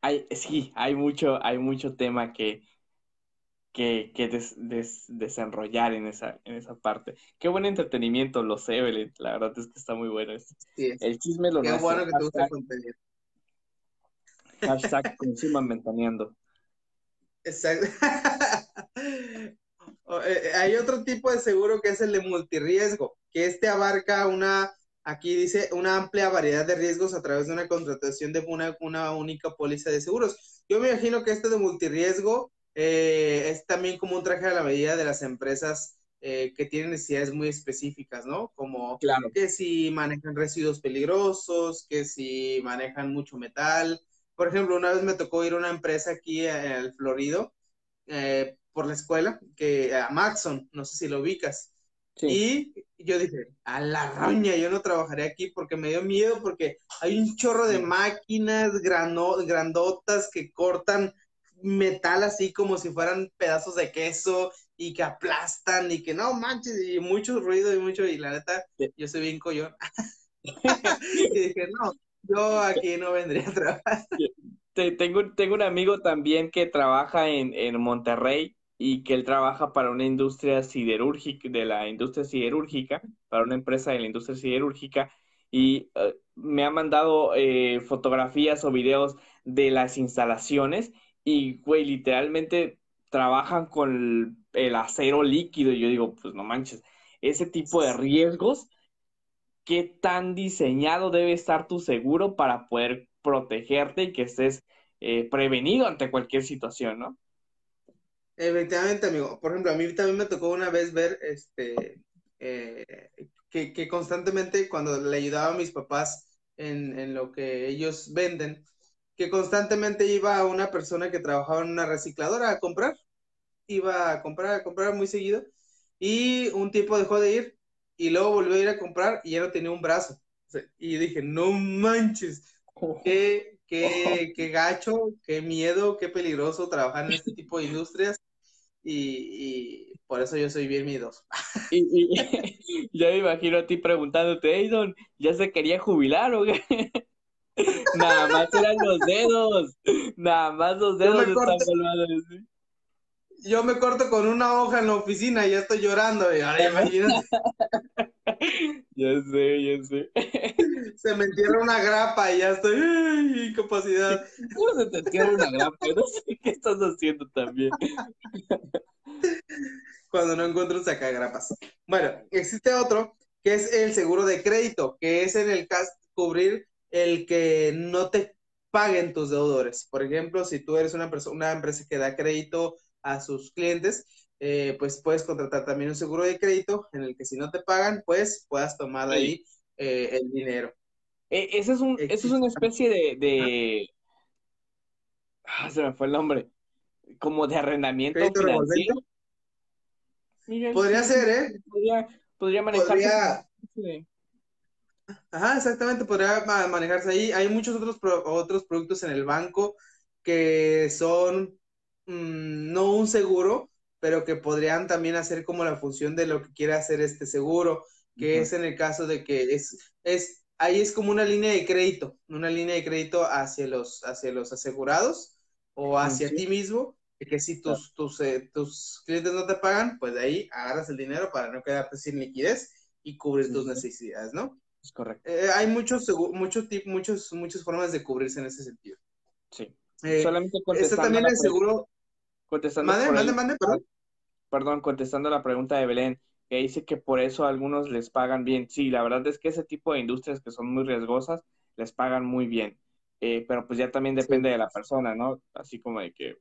Hay, sí, hay mucho, hay mucho tema que, que, desenrollar en esa, en esa parte. Qué buen entretenimiento, lo sé, Belén. La verdad es que está muy bueno esto. el chisme lo Qué bueno que te gusta el contenido. Hashtag encima ventaneando. Exacto. Eh, eh, hay otro tipo de seguro que es el de multirriesgo, que este abarca una, aquí dice, una amplia variedad de riesgos a través de una contratación de una, una única póliza de seguros. Yo me imagino que este de multirriesgo eh, es también como un traje a la medida de las empresas que tienen necesidades muy específicas, ¿no? Como claro. que si manejan residuos peligrosos, que si manejan mucho metal, por ejemplo, una vez me tocó ir a una empresa aquí en el Florido eh, por la escuela, que a Maxon, no sé si lo ubicas. Y yo dije, a la roña, yo no trabajaré aquí porque me dio miedo porque hay un chorro de máquinas grandotas que cortan metal así como si fueran pedazos de queso y que aplastan y que no manches, y mucho ruido y mucho, y la neta, yo soy bien collón. y dije, no, yo aquí no vendría a trabajar. Tengo, tengo un amigo también que trabaja en, en Monterrey y que él trabaja para una industria siderúrgica, de la industria siderúrgica, para una empresa de la industria siderúrgica, y eh, me ha mandado eh, fotografías o videos de las instalaciones y, güey, literalmente trabajan con el, acero líquido y yo digo, pues no manches, ese tipo de riesgos qué tan diseñado debe estar tu seguro para poder protegerte y que estés eh, prevenido ante cualquier situación, ¿no? Efectivamente, amigo. Por ejemplo, a mí también me tocó una vez ver este eh, que, constantemente cuando le ayudaba a mis papás en, en, lo que ellos venden, que constantemente iba una persona que trabajaba en una recicladora a comprar, iba a comprar, a comprar muy seguido, y un tiempo dejó de ir y luego volvió a ir a comprar y ya no tenía un brazo. Y dije, no manches, qué, qué, qué gacho, qué miedo, qué peligroso trabajar en este tipo de industrias. Y, por eso yo soy bien miedoso. Y, ya me imagino a ti preguntándote, hey Don, ¿ya se quería jubilar o qué? Nada más eran los dedos. Nada más los dedos están yo me corto con una hoja en la oficina y ya estoy llorando. Ay, imagínate. ya sé, ya sé. Se me entierra una grapa y ya estoy ay, incapacidad. ¿Cómo se te entierra una grapa? No sé qué estás haciendo también. Cuando no encuentro sacagrapas. Bueno, existe otro que es el seguro de crédito, que es en el caso cubrir el que no te paguen tus deudores. Por ejemplo, si tú eres una, persona, una empresa que da crédito a sus clientes, eh, pues puedes contratar también un seguro de crédito en el que si no te pagan, pues puedas tomar ahí eh, el dinero. Eh, ese es un, eso es una especie de, de... Ah, se me fue el nombre. Como de arrendamiento financiero. podría ser, ¿eh? Podría, podría manejarse. Ajá, exactamente, podría manejarse ahí. Hay muchos otros, otros productos en el banco que son Mm, no un seguro, pero que podrían también hacer como la función de lo que quiere hacer este seguro, que es en el caso de que es, es, ahí es como una línea de crédito, una línea de crédito hacia los, hacia los asegurados o hacia ti mismo, que si tus, tus, eh, tus clientes no te pagan, pues de ahí agarras el dinero para no quedarte sin liquidez y cubrir tus necesidades, ¿no? Es correcto. Eh, hay muchos, muchos, muchos, muchas formas de cubrirse en ese sentido. Sí. Eh, Solamente contestando. también el seguro, Contestando perdón. contestando la pregunta de Belén, que dice que por eso a algunos les pagan bien. Sí, la verdad es que ese tipo de industrias que son muy riesgosas les pagan muy bien. Eh, pero pues ya también depende de la persona, ¿no? Así como de que,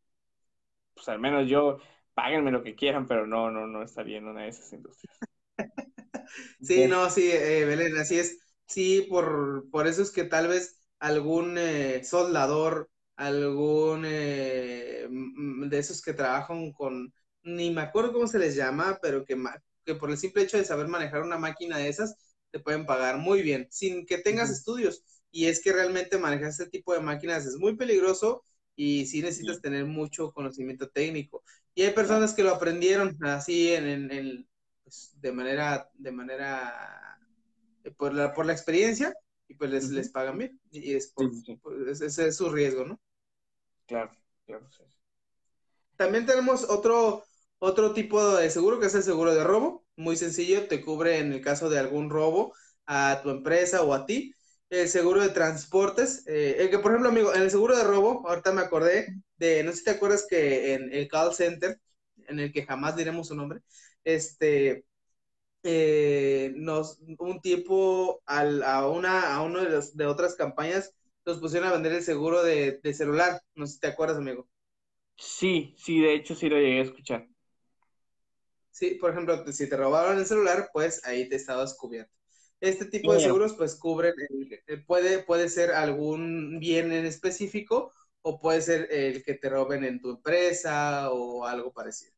pues al menos yo, páguenme lo que quieran, pero no, no, no estaría en una de esas industrias. sí, no, sí, eh, Belén, así es. Sí, por, por eso es que tal vez algún eh, soldador algún eh, de esos que trabajan con, ni me acuerdo cómo se les llama, pero que, que por el simple hecho de saber manejar una máquina de esas, te pueden pagar muy bien, sin que tengas estudios. Y es que realmente manejar este tipo de máquinas es muy peligroso y sí necesitas tener mucho conocimiento técnico. Y hay personas que lo aprendieron así en, pues, de manera, de manera, eh, por la, por la experiencia y pues les, les pagan bien. Y es, por, ese es su riesgo, ¿no? Claro, claro. También tenemos otro, otro tipo de seguro que es el seguro de robo. Muy sencillo, te cubre en el caso de algún robo a tu empresa o a ti. El seguro de transportes, eh, el que por ejemplo, amigo, en el seguro de robo, ahorita me acordé de, no sé si te acuerdas que en el call center, en el que jamás diremos su nombre, este, eh, nos, un tiempo a una, a uno de, los, de otras campañas nos pusieron a vender el seguro de, celular. No sé si te acuerdas, amigo. Sí, sí, de hecho sí lo llegué a escuchar. Sí, por ejemplo, si te robaron el celular, pues ahí te estabas cubierto. Este tipo de seguros, pues cubren, eh, puede, puede ser algún bien en específico o puede ser el que te roben en tu empresa o algo parecido.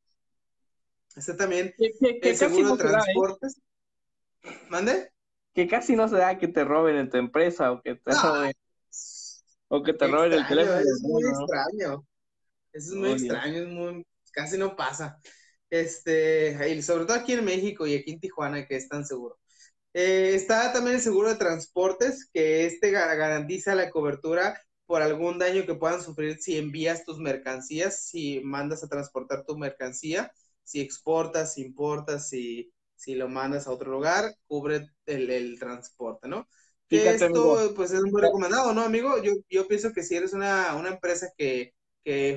Este también, el seguro de ¿eh? transportes. ¿Mande? Que casi no se da que te roben en tu empresa o que te roben o que te roben el teléfono. Eso es muy extraño. Eso es muy extraño, es muy, casi no pasa. Este, y sobre todo aquí en México y aquí en Tijuana, que es tan seguro. Eh, está también el seguro de transportes, que este garantiza la cobertura por algún daño que puedan sufrir si envías tus mercancías, si mandas a transportar tu mercancía, si exportas, si importas, si, si lo mandas a otro lugar, cubre el, el transporte, ¿no? esto pues es muy recomendado, ¿no, amigo? Yo, yo pienso que si eres una, empresa que,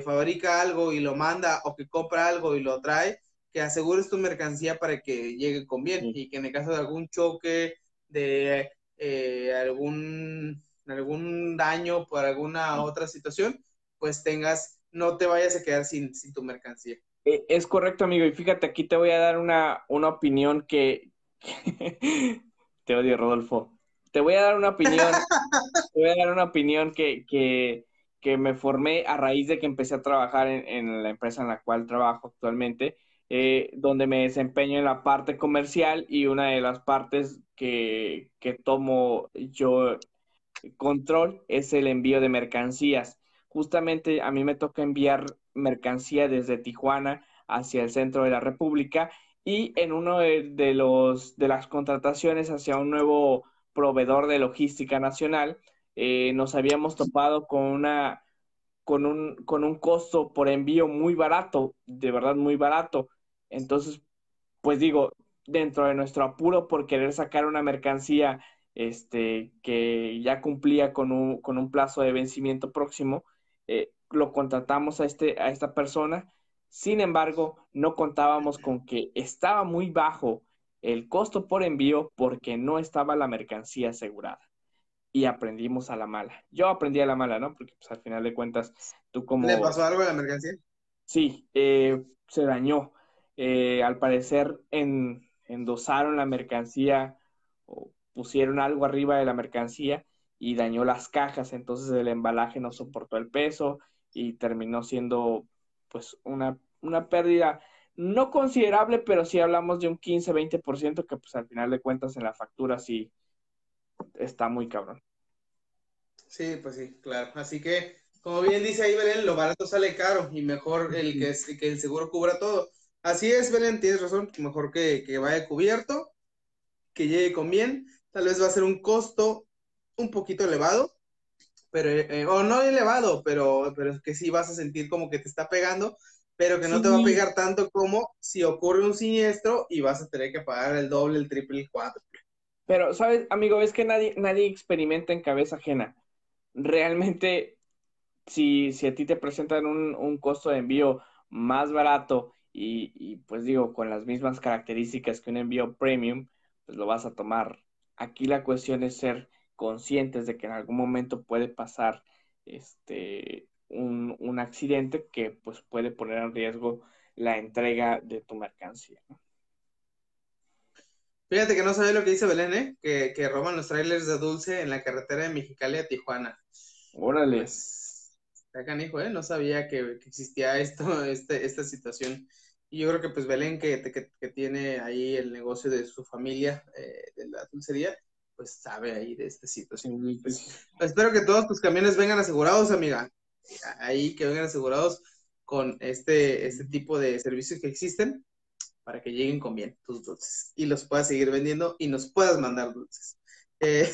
fabrica algo y lo manda o que compra algo y lo trae, que asegures tu mercancía para que llegue con bien y que en el caso de algún choque, de eh, algún, algún daño por alguna otra situación, pues tengas, no te vayas a quedar sin, sin tu mercancía. Eh, es correcto, amigo. Y fíjate, aquí te voy a dar una, una opinión que... te odio, Rodolfo. Te voy a dar una opinión. te voy a dar una opinión que, que, que, me formé a raíz de que empecé a trabajar en, en la empresa en la cual trabajo actualmente, eh, donde me desempeño en la parte comercial y una de las partes que, que tomo yo control es el envío de mercancías. Justamente a mí me toca enviar mercancía desde Tijuana hacia el centro de la República y en uno de, los de las contrataciones hacia un nuevo proveedor de logística nacional eh, nos habíamos topado con una con un, con un costo por envío muy barato, de verdad muy barato. Entonces, pues digo, dentro de nuestro apuro por querer sacar una mercancía este, que ya cumplía con un, con un plazo de vencimiento próximo, eh, lo contratamos a, este, a esta persona. Sin embargo, no contábamos con que estaba muy bajo el costo por envío porque no estaba la mercancía asegurada. Y aprendimos a la mala. Yo aprendí a la mala, ¿no? Porque pues, al final de cuentas, tú como... ¿Le pasó algo a la mercancía? Sí, eh, se dañó. Eh, al parecer en, endosaron la mercancía o pusieron algo arriba de la mercancía y dañó las cajas, entonces el embalaje no soportó el peso y terminó siendo pues una, una pérdida no considerable, pero sí hablamos de un 15-20% que pues al final de cuentas en la factura sí está muy cabrón. Sí, pues sí, claro. Así que, como bien dice ahí Belén, lo barato sale caro y mejor el que, que el seguro cubra todo. Así es, Belén, tienes razón, mejor que, que vaya cubierto, que llegue con bien. Tal vez va a ser un costo un poquito elevado, pero, eh, o no elevado, pero, pero que sí vas a sentir como que te está pegando, pero que no te va a pegar tanto como si ocurre un siniestro y vas a tener que pagar el doble, el triple, el cuádruple. Pero, ¿sabes, amigo? Es que nadie, nadie experimenta en cabeza ajena. Realmente, si, si a ti te presentan un, un costo de envío más barato y, y, pues digo, con las mismas características que un envío premium, pues lo vas a tomar. Aquí la cuestión es ser conscientes de que en algún momento puede pasar este, un, un accidente que pues puede poner en riesgo la entrega de tu mercancía. Fíjate que no sabes lo que dice Belén, ¿eh? que, que, roban los trailers de dulce en la carretera de Mexicali a Tijuana. Órale. Pues, está canijo, ¿eh? No sabía que, que, existía esto, este, esta situación. Y yo creo que pues Belén, que, que, que tiene ahí el negocio de su familia, eh, de la dulcería, pues sabe ahí de esta situación. Pues, espero que todos tus camiones vengan asegurados, amiga. Ahí que vengan asegurados con este, este tipo de servicios que existen para que lleguen con bien tus dulces y los puedas seguir vendiendo y nos puedas mandar dulces. Eh,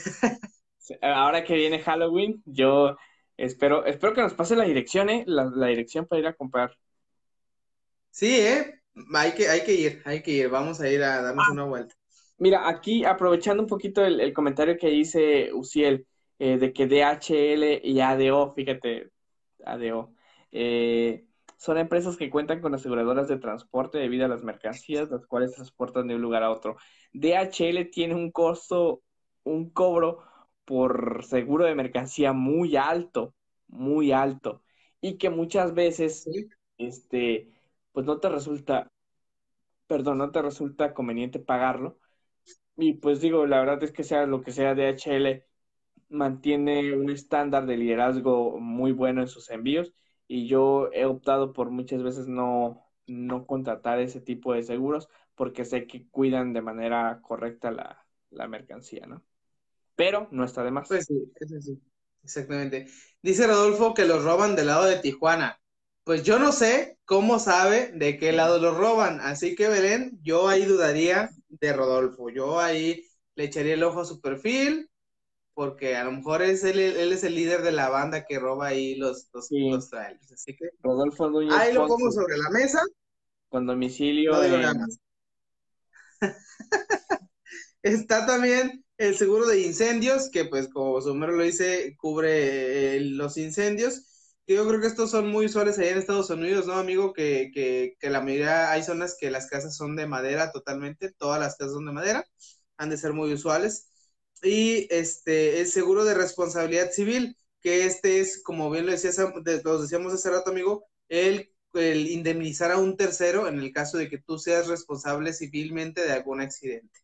ahora que viene Halloween, yo espero, espero que nos pase la dirección, ¿eh? La, la dirección para ir a comprar. Sí, ¿eh? Hay que, hay que ir, hay que ir. Vamos a ir a darnos ah. una vuelta. Mira, aquí aprovechando un poquito el, comentario que dice Uciel, eh, de que DHL y ADO, fíjate, ADO, eh, son empresas que cuentan con aseguradoras de transporte debido a las mercancías, las cuales transportan de un lugar a otro. DHL tiene un costo, un cobro por seguro de mercancía muy alto, muy alto, y que muchas veces, este, pues no te resulta, perdón, no te resulta conveniente pagarlo y pues digo, la verdad es que sea lo que sea DHL, mantiene un estándar de liderazgo muy bueno en sus envíos y yo he optado por muchas veces no, no contratar ese tipo de seguros porque sé que cuidan de manera correcta la, la mercancía, ¿no? Pero no está de más. Pues sí, sí, exactamente. Dice Rodolfo que los roban del lado de Tijuana. Pues yo no sé cómo sabe de qué lado los roban, así que Belén, yo ahí dudaría de Rodolfo. Yo ahí le echaría el ojo a su perfil, porque a lo mejor es él, él es el líder de la banda que roba ahí los, los, trailers. Así que Rodolfo ahí lo pongo sobre la mesa. Con domicilio. Está también el seguro de incendios, que pues como su número lo dice, cubre eh, los incendios yo creo que estos son muy usuales allá en Estados Unidos, ¿no, amigo? Que, que, que, la mayoría, hay zonas que las casas son de madera totalmente, todas las casas son de madera, han de ser muy usuales. y este, el seguro de responsabilidad civil, que este es, como bien lo, decías, lo decíamos hace rato, amigo, el, el indemnizar a un tercero en el caso de que tú seas responsable civilmente de algún accidente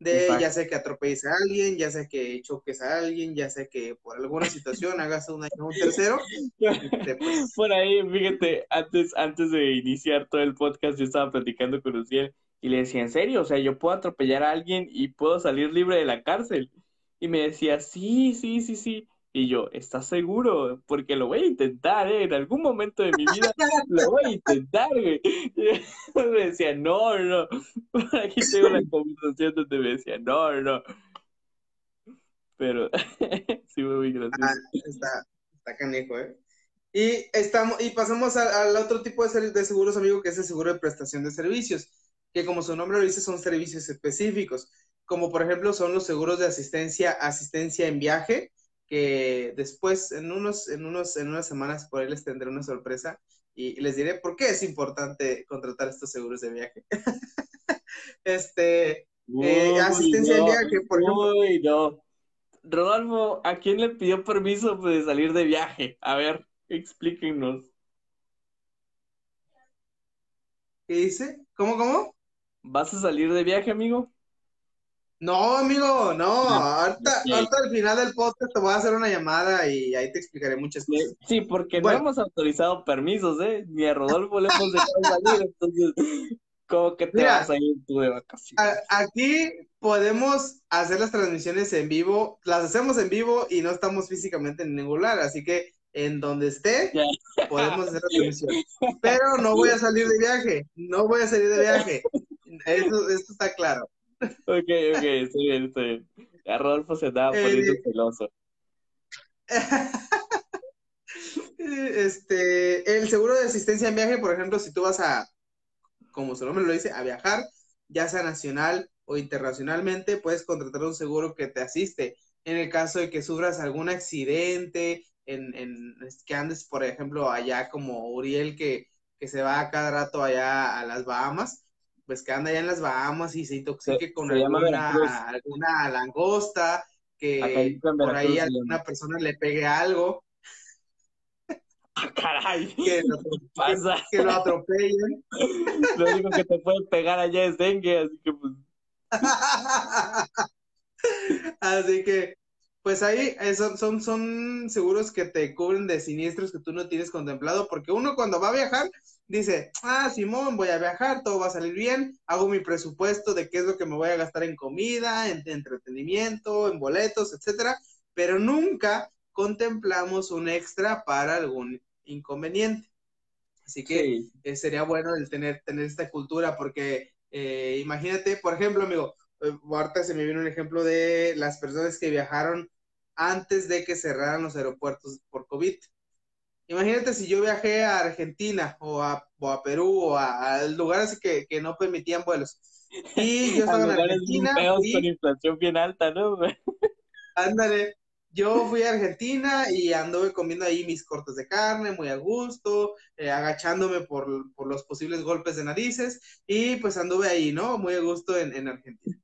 de ya sé que atropelles a alguien, ya sé que choques a alguien, ya sé que por alguna situación hagas un daño a un tercero. Pues, por ahí, fíjate, antes, antes de iniciar todo el podcast, yo estaba platicando con Luciel y le decía, ¿en serio? O sea, yo puedo atropellar a alguien y puedo salir libre de la cárcel. Y me decía, sí, sí, sí, sí. Y yo, ¿estás seguro? Porque lo voy a intentar, ¿eh? En algún momento de mi vida lo voy a intentar, güey. Y me decía, no, no. aquí tengo la conversación donde me decía, no, no. Pero sí fue muy gracioso. Ah, está, está canijo, ¿eh? Y, estamos, y pasamos al, otro tipo de, de seguros, amigo, que es el seguro de prestación de servicios, que como su nombre lo dice, son servicios específicos, como por ejemplo son los seguros de asistencia, asistencia en viaje, que después, en, unos, en, unos, en unas semanas, por ahí les tendré una sorpresa y les diré por qué es importante contratar estos seguros de viaje. este, eh, asistencia de viaje, por ejemplo. no. Rodolfo, ¿a quién le pidió permiso de salir de viaje? A ver, explíquenos. ¿Qué dice? ¿Cómo, cómo? ¿Vas a salir de viaje, amigo? No, amigo, no. Ahorita, al final del podcast te voy a hacer una llamada y ahí te explicaré muchas cosas. Sí, porque no hemos autorizado permisos, ¿eh? Ni a Rodolfo le hemos dejado salir, entonces, ¿cómo que te vas a ir tú de vacaciones? Aquí podemos hacer las transmisiones en vivo, las hacemos en vivo y no estamos físicamente en ningún lugar, así que en donde esté, podemos hacer la transmisión. Pero no voy a salir de viaje, no voy a salir de viaje. Eso, esto está claro. Ok, ok, estoy bien, estoy bien. A Rodolfo se estaba poniendo eh, celoso. Este, el seguro de asistencia en viaje, por ejemplo, si tú vas a, como su nombre lo dice, a viajar, ya sea nacional o internacionalmente, puedes contratar un seguro que te asiste en el caso de que sufras algún accidente, en, en que andes, por ejemplo, allá como Uriel, que, que se va a cada rato allá a las Bahamas, pues que anda allá en las Bahamas y se intoxique con alguna, alguna, langosta, que por ahí alguna persona le pegue algo. Ah, caray, que lo, pasa? Que, lo atropellen. Lo único que te puede pegar allá es dengue, así que pues. así que, pues ahí eh, son, son, son seguros que te cubren de siniestros que tú no tienes contemplado, porque uno cuando va a viajar, dice, ah, Simón, voy a viajar, todo va a salir bien, hago mi presupuesto de qué es lo que me voy a gastar en comida, en, entretenimiento, en boletos, etcétera, pero nunca contemplamos un extra para algún inconveniente. Así que eh, sería bueno el tener, tener esta cultura, porque eh, imagínate, por ejemplo, amigo, eh, ahorita se me viene un ejemplo de las personas que viajaron antes de que cerraran los aeropuertos por COVID. Imagínate si yo viajé a Argentina o a, Perú o a, lugares que, no permitían vuelos. Y yo estaba en Argentina. Y... con inflación bien alta, ¿no? Ándale. Yo fui a Argentina y anduve comiendo ahí mis cortes de carne, muy a gusto, eh, agachándome por, los posibles golpes de narices y pues anduve ahí, ¿no? Muy a gusto en, en Argentina.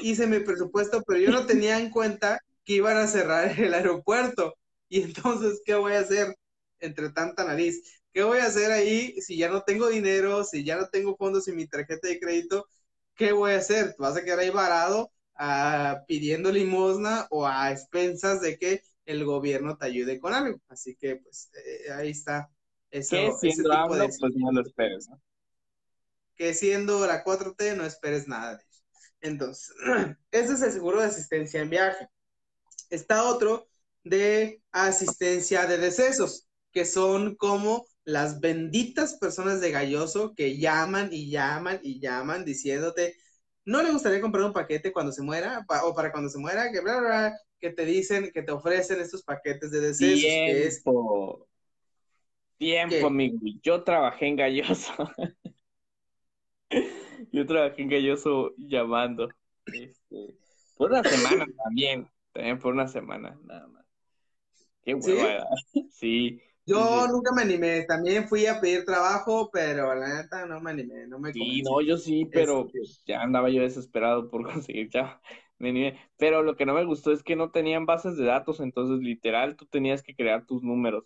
Hice mi presupuesto, pero yo no tenía en cuenta que iban a cerrar el aeropuerto. Y entonces, ¿qué voy a hacer? Entre tanta nariz. ¿Qué voy a hacer ahí si ya no tengo dinero, si ya no tengo fondos en mi tarjeta de crédito? ¿Qué voy a hacer? ¿Vas a quedar ahí varado ah, pidiendo limosna o a expensas de que el gobierno te ayude con algo? Así que, pues, eh, ahí está. Eso, que siendo tipo de... pues no lo esperes, ¿no? Que siendo la 4T no esperes nada de eso. Entonces, ese es el seguro de asistencia en viaje. Está otro de asistencia de decesos que son como las benditas personas de Galloso que llaman y llaman y llaman diciéndote, no le gustaría comprar un paquete cuando se muera o para cuando se muera, que bla, bla, que te dicen, que te ofrecen estos paquetes de deseos. Tiempo. Tiempo, amigo. Yo trabajé en Galloso. Yo trabajé en Galloso llamando. Este, por una semana también. También por una semana, nada más. Qué huevada. ¿Sí? Yo nunca me animé, también fui a pedir trabajo, pero la neta no me animé, no me Sí, no, yo sí, pero este ya andaba yo desesperado por conseguir ya. Me animé. Pero lo que no me gustó es que no tenían bases de datos, entonces literal tú tenías que crear tus números,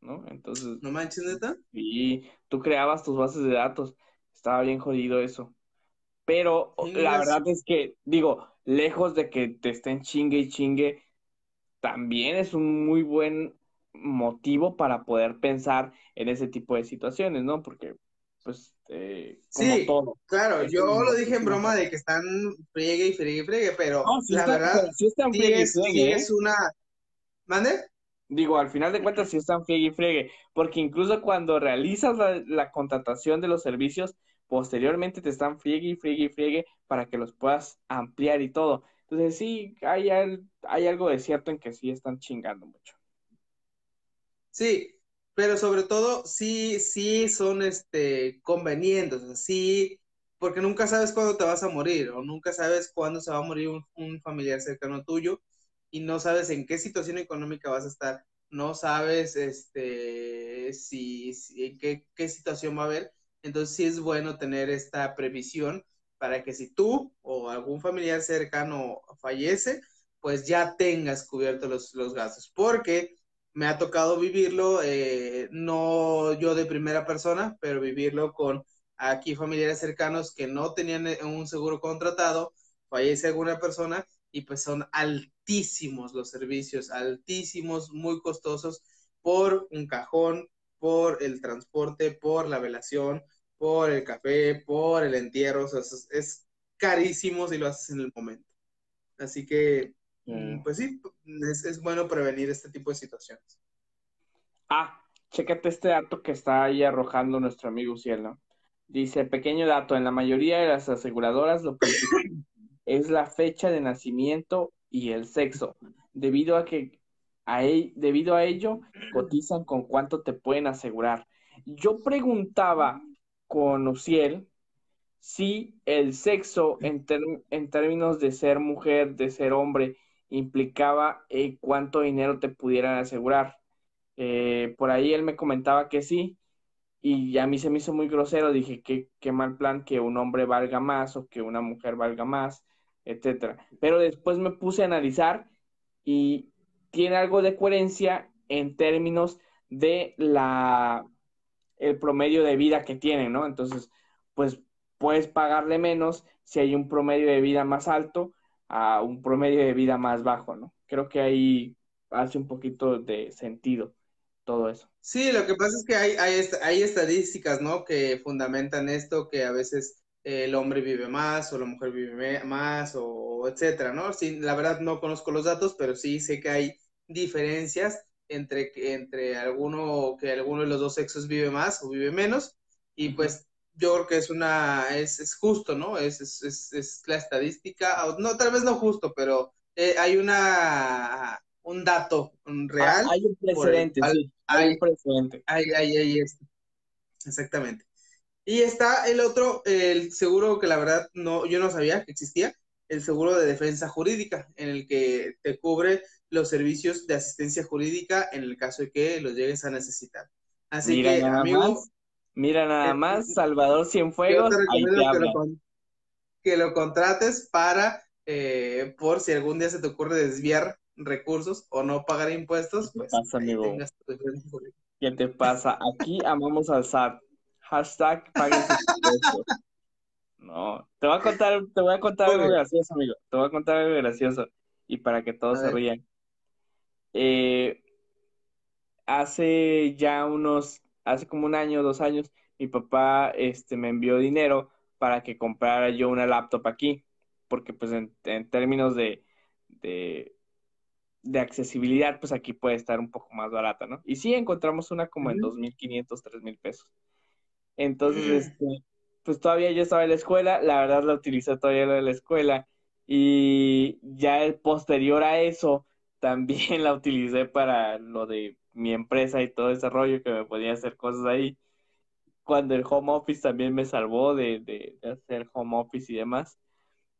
¿no? Entonces. ¿No manches, neta? Sí, tú creabas tus bases de datos. Estaba bien jodido eso. Pero la verdad es que, digo, lejos de que te estén chingue y chingue, también es un muy buen motivo para poder pensar en ese tipo de situaciones, ¿no? Porque, pues, eh, como sí, todo. Claro, yo lo dije en broma de que están friegue y friegue y friegue, pero la verdad, sí, están friegue, es, ¿eh? es una... ¿Mande? Digo, al final de cuentas sí están friegue y friegue, porque incluso cuando realizas la, contratación de los servicios, posteriormente te están friegue y friegue y friegue para que los puedas ampliar y todo. Entonces sí, hay, hay algo de cierto en que sí están chingando mucho. Sí, pero sobre todo sí, sí son este, convenientes, sí, porque nunca sabes cuándo te vas a morir o nunca sabes cuándo se va a morir un, familiar cercano tuyo y no sabes en qué situación económica vas a estar, no sabes este, si, en qué, qué situación va a haber, entonces sí es bueno tener esta previsión para que si tú o algún familiar cercano fallece, pues ya tengas cubiertos los, los gastos, porque me ha tocado vivirlo, eh, no yo de primera persona, pero vivirlo con aquí familiares cercanos que no tenían eh, un seguro contratado, fallece alguna persona y pues son altísimos los servicios, altísimos, muy costosos por un cajón, por el transporte, por la velación, por el café, por el entierro, o sea, es, carísimo si lo haces en el momento. Así que Mm, pues sí, es, bueno prevenir este tipo de situaciones. Ah, chécate este dato que está ahí arrojando nuestro amigo Cielo. Dice, pequeño dato, en la mayoría de las aseguradoras lo principal es la fecha de nacimiento y el sexo, debido a que a debido a ello cotizan con cuánto te pueden asegurar. Yo preguntaba con Uciel si el sexo en, en términos de ser mujer, de ser hombre, implicaba eh, cuánto dinero te pudieran asegurar. Eh, por ahí él me comentaba que sí, y a mí se me hizo muy grosero, dije, qué, qué mal plan que un hombre valga más o que una mujer valga más, etcétera. Pero después me puse a analizar y tiene algo de coherencia en términos de la el promedio de vida que tienen, ¿no? Entonces, pues puedes pagarle menos si hay un promedio de vida más alto a un promedio de vida más bajo, ¿no? Creo que ahí hace un poquito de sentido todo eso. Sí, lo que pasa es que hay, hay, hay estadísticas, ¿no? Que fundamentan esto, que a veces el hombre vive más o la mujer vive más o etcétera, ¿no? Sí, la verdad no conozco los datos, pero sí sé que hay diferencias entre, entre alguno, que alguno de los dos sexos vive más o vive menos, y pues yo creo que es una, es, es justo, ¿no? Es, es, es, la estadística, no, tal vez no justo, pero eh, hay una, un dato real. Ah, hay un precedente, sí, hay, un precedente. Hay, hay, hay, exactamente. Y está el otro, el seguro que la verdad no, yo no sabía que existía, el seguro de defensa jurídica, en el que te cubre los servicios de asistencia jurídica en el caso de que los llegues a necesitar. Así que, amigos, Mira nada más, Salvador Cienfuegos. Yo te recomiendo que lo, contrates para, eh, por si algún día se te ocurre desviar recursos o no pagar impuestos, ¿Qué pues pasa, amigo? ¿Qué te pasa? Aquí amamos al SAT. Hashtag paguen No, te voy a contar, te voy a contar algo gracioso, amigo. Te voy a contar algo gracioso. Y para que todos se rían. Eh, hace ya unos hace como un año, dos años, mi papá este, me envió dinero para que comprara yo una laptop aquí, porque pues en, términos de, de, accesibilidad, pues aquí puede estar un poco más barata, ¿no? Y sí, encontramos una como en 2.500, 3.000 pesos. Entonces, este, pues todavía yo estaba en la escuela, la verdad la utilicé todavía en la escuela, y ya el posterior a eso, también la utilicé para lo de mi empresa y todo ese rollo que me podía hacer cosas ahí. Cuando el home office también me salvó de, de, hacer home office y demás.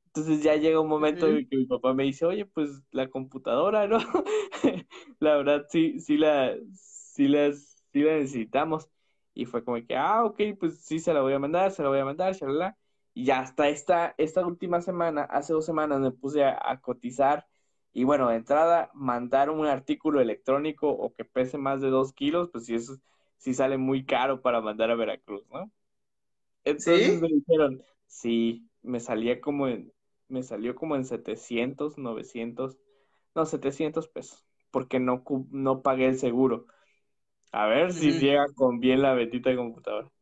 Entonces ya llega un momento en que mi papá me dice, oye, pues la computadora, ¿no? la verdad sí, sí la, sí las, sí las necesitamos. Y fue como que, ah, ok, pues sí se la voy a mandar, se la voy a mandar, shalala. Y ya hasta esta, esta última semana, hace dos semanas me puse a, cotizar. Y bueno, de entrada, mandar un artículo electrónico o que pese más de dos kilos, pues sí, eso sí sale muy caro para mandar a Veracruz, ¿no? Entonces me dijeron, sí, me salía como en, me salió como en 700, 900, no, 700 pesos, porque no, no pagué el seguro. A ver si llega con bien la bendita computadora.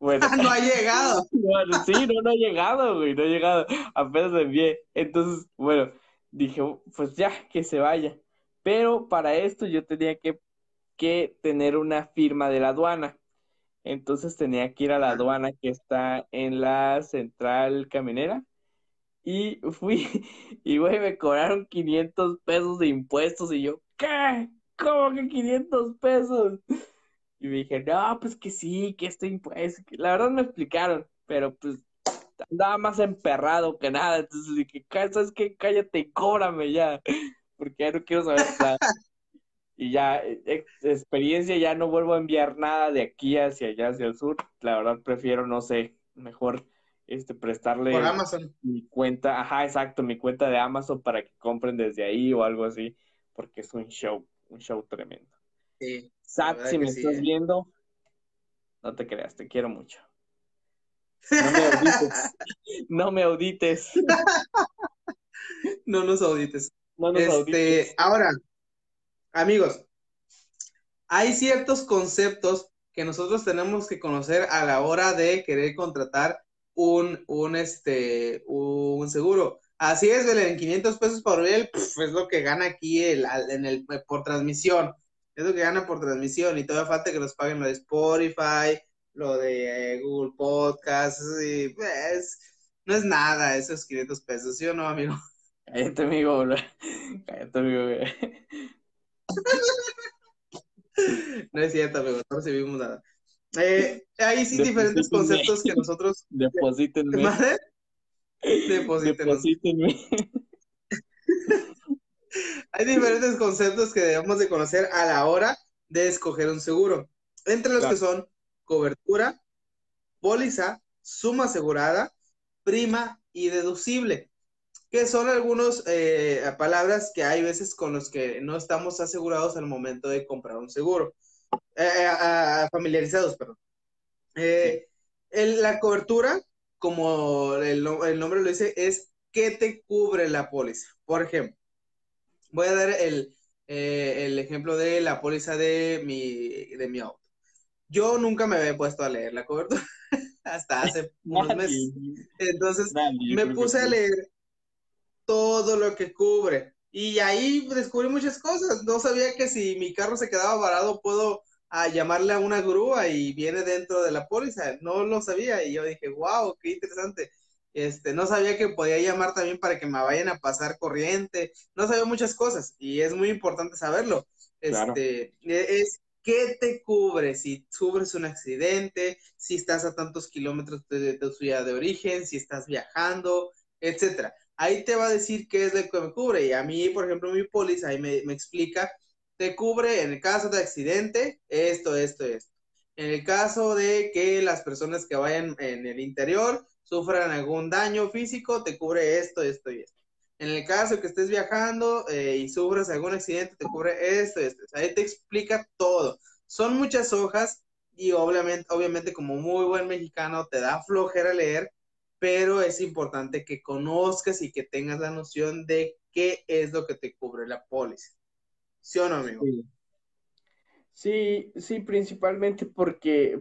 Bueno. no ha llegado. sí, no, no ha llegado, güey, no ha llegado. Apenas envié. Entonces, bueno, dije, pues ya, que se vaya. Pero para esto yo tenía que, que tener una firma de la aduana. Entonces tenía que ir a la aduana que está en la central caminera. Y fui, y güey, me cobraron 500 pesos de impuestos. Y yo, ¿qué? ¿Cómo que 500 pesos? Y me dije, no, pues que sí, que esto impuesto. La verdad me explicaron, pero pues andaba más emperrado que nada. Entonces dije, ¿sabes qué? Cállate y cóbrame ya. Porque ya no quiero saber nada. y ya, e, experiencia, ya no vuelvo a enviar nada de aquí hacia allá, hacia el sur. La verdad prefiero, no sé, mejor este prestarle mi cuenta, ajá, exacto, mi cuenta de Amazon para que compren desde ahí o algo así, porque es un show, un show tremendo. Sí. Sat, si me estás eh. viendo, no te creas, te quiero mucho. No me audites. no me audites. no nos audites. No nos este, Ahora, amigos, hay ciertos conceptos que nosotros tenemos que conocer a la hora de querer contratar un, un, este, un seguro. Así es, en 500 pesos por él, es lo que gana aquí el, en el, por transmisión es lo que gana por transmisión y todavía falta que nos paguen lo de Spotify, lo de eh, Google Podcasts, y pues, no es nada esos 500 pesos, ¿sí o no, amigo? Cállate, amigo, cállate, amigo. no es cierto, amigo, no recibimos nada. Eh, hay sí diferentes conceptos que nosotros... Deposítenme. ¿Madre? Deposítenme. Hay diferentes conceptos que debemos de conocer a la hora de escoger un seguro, entre los que son cobertura, póliza, suma asegurada, prima y deducible, que son algunas eh, palabras que hay veces con los que no estamos asegurados al momento de comprar un seguro, eh, eh, familiarizados, perdón. la cobertura, como el, el nombre lo dice, es que te cubre la póliza. Por ejemplo, Voy a dar el, eh, el ejemplo de la póliza de mi, de mi auto. Yo nunca me había puesto a leer la cobertura hasta hace unos meses. Entonces me puse a leer todo lo que cubre. Y ahí descubrí muchas cosas. No sabía que si mi carro se quedaba varado, puedo a ah, llamarle a una grúa y viene dentro de la póliza. No lo sabía y yo dije, wow, qué interesante. Este, no sabía que podía llamar también para que me vayan a pasar corriente, no sabía muchas cosas y es muy importante saberlo. Este, e, es qué te cubre si sufres un accidente, si estás a tantos kilómetros de, tu ciudad de origen, si estás viajando, etcétera. Ahí te va a decir qué es lo que me cubre. Y a mí, por ejemplo, mi póliza ahí me, me explica, te cubre en el caso de accidente, esto, esto, esto. En el caso de que las personas que vayan en el interior sufran algún daño físico, te cubre esto, esto y esto. En el caso que estés viajando eh, y sufras algún accidente, te cubre esto, esto. Ahí te explica todo. Son muchas hojas y obviamente, obviamente como muy buen mexicano te da flojera leer, pero es importante que conozcas y que tengas la noción de qué es lo que te cubre la póliza. ¿Sí o no, amigo? Sí, sí, principalmente porque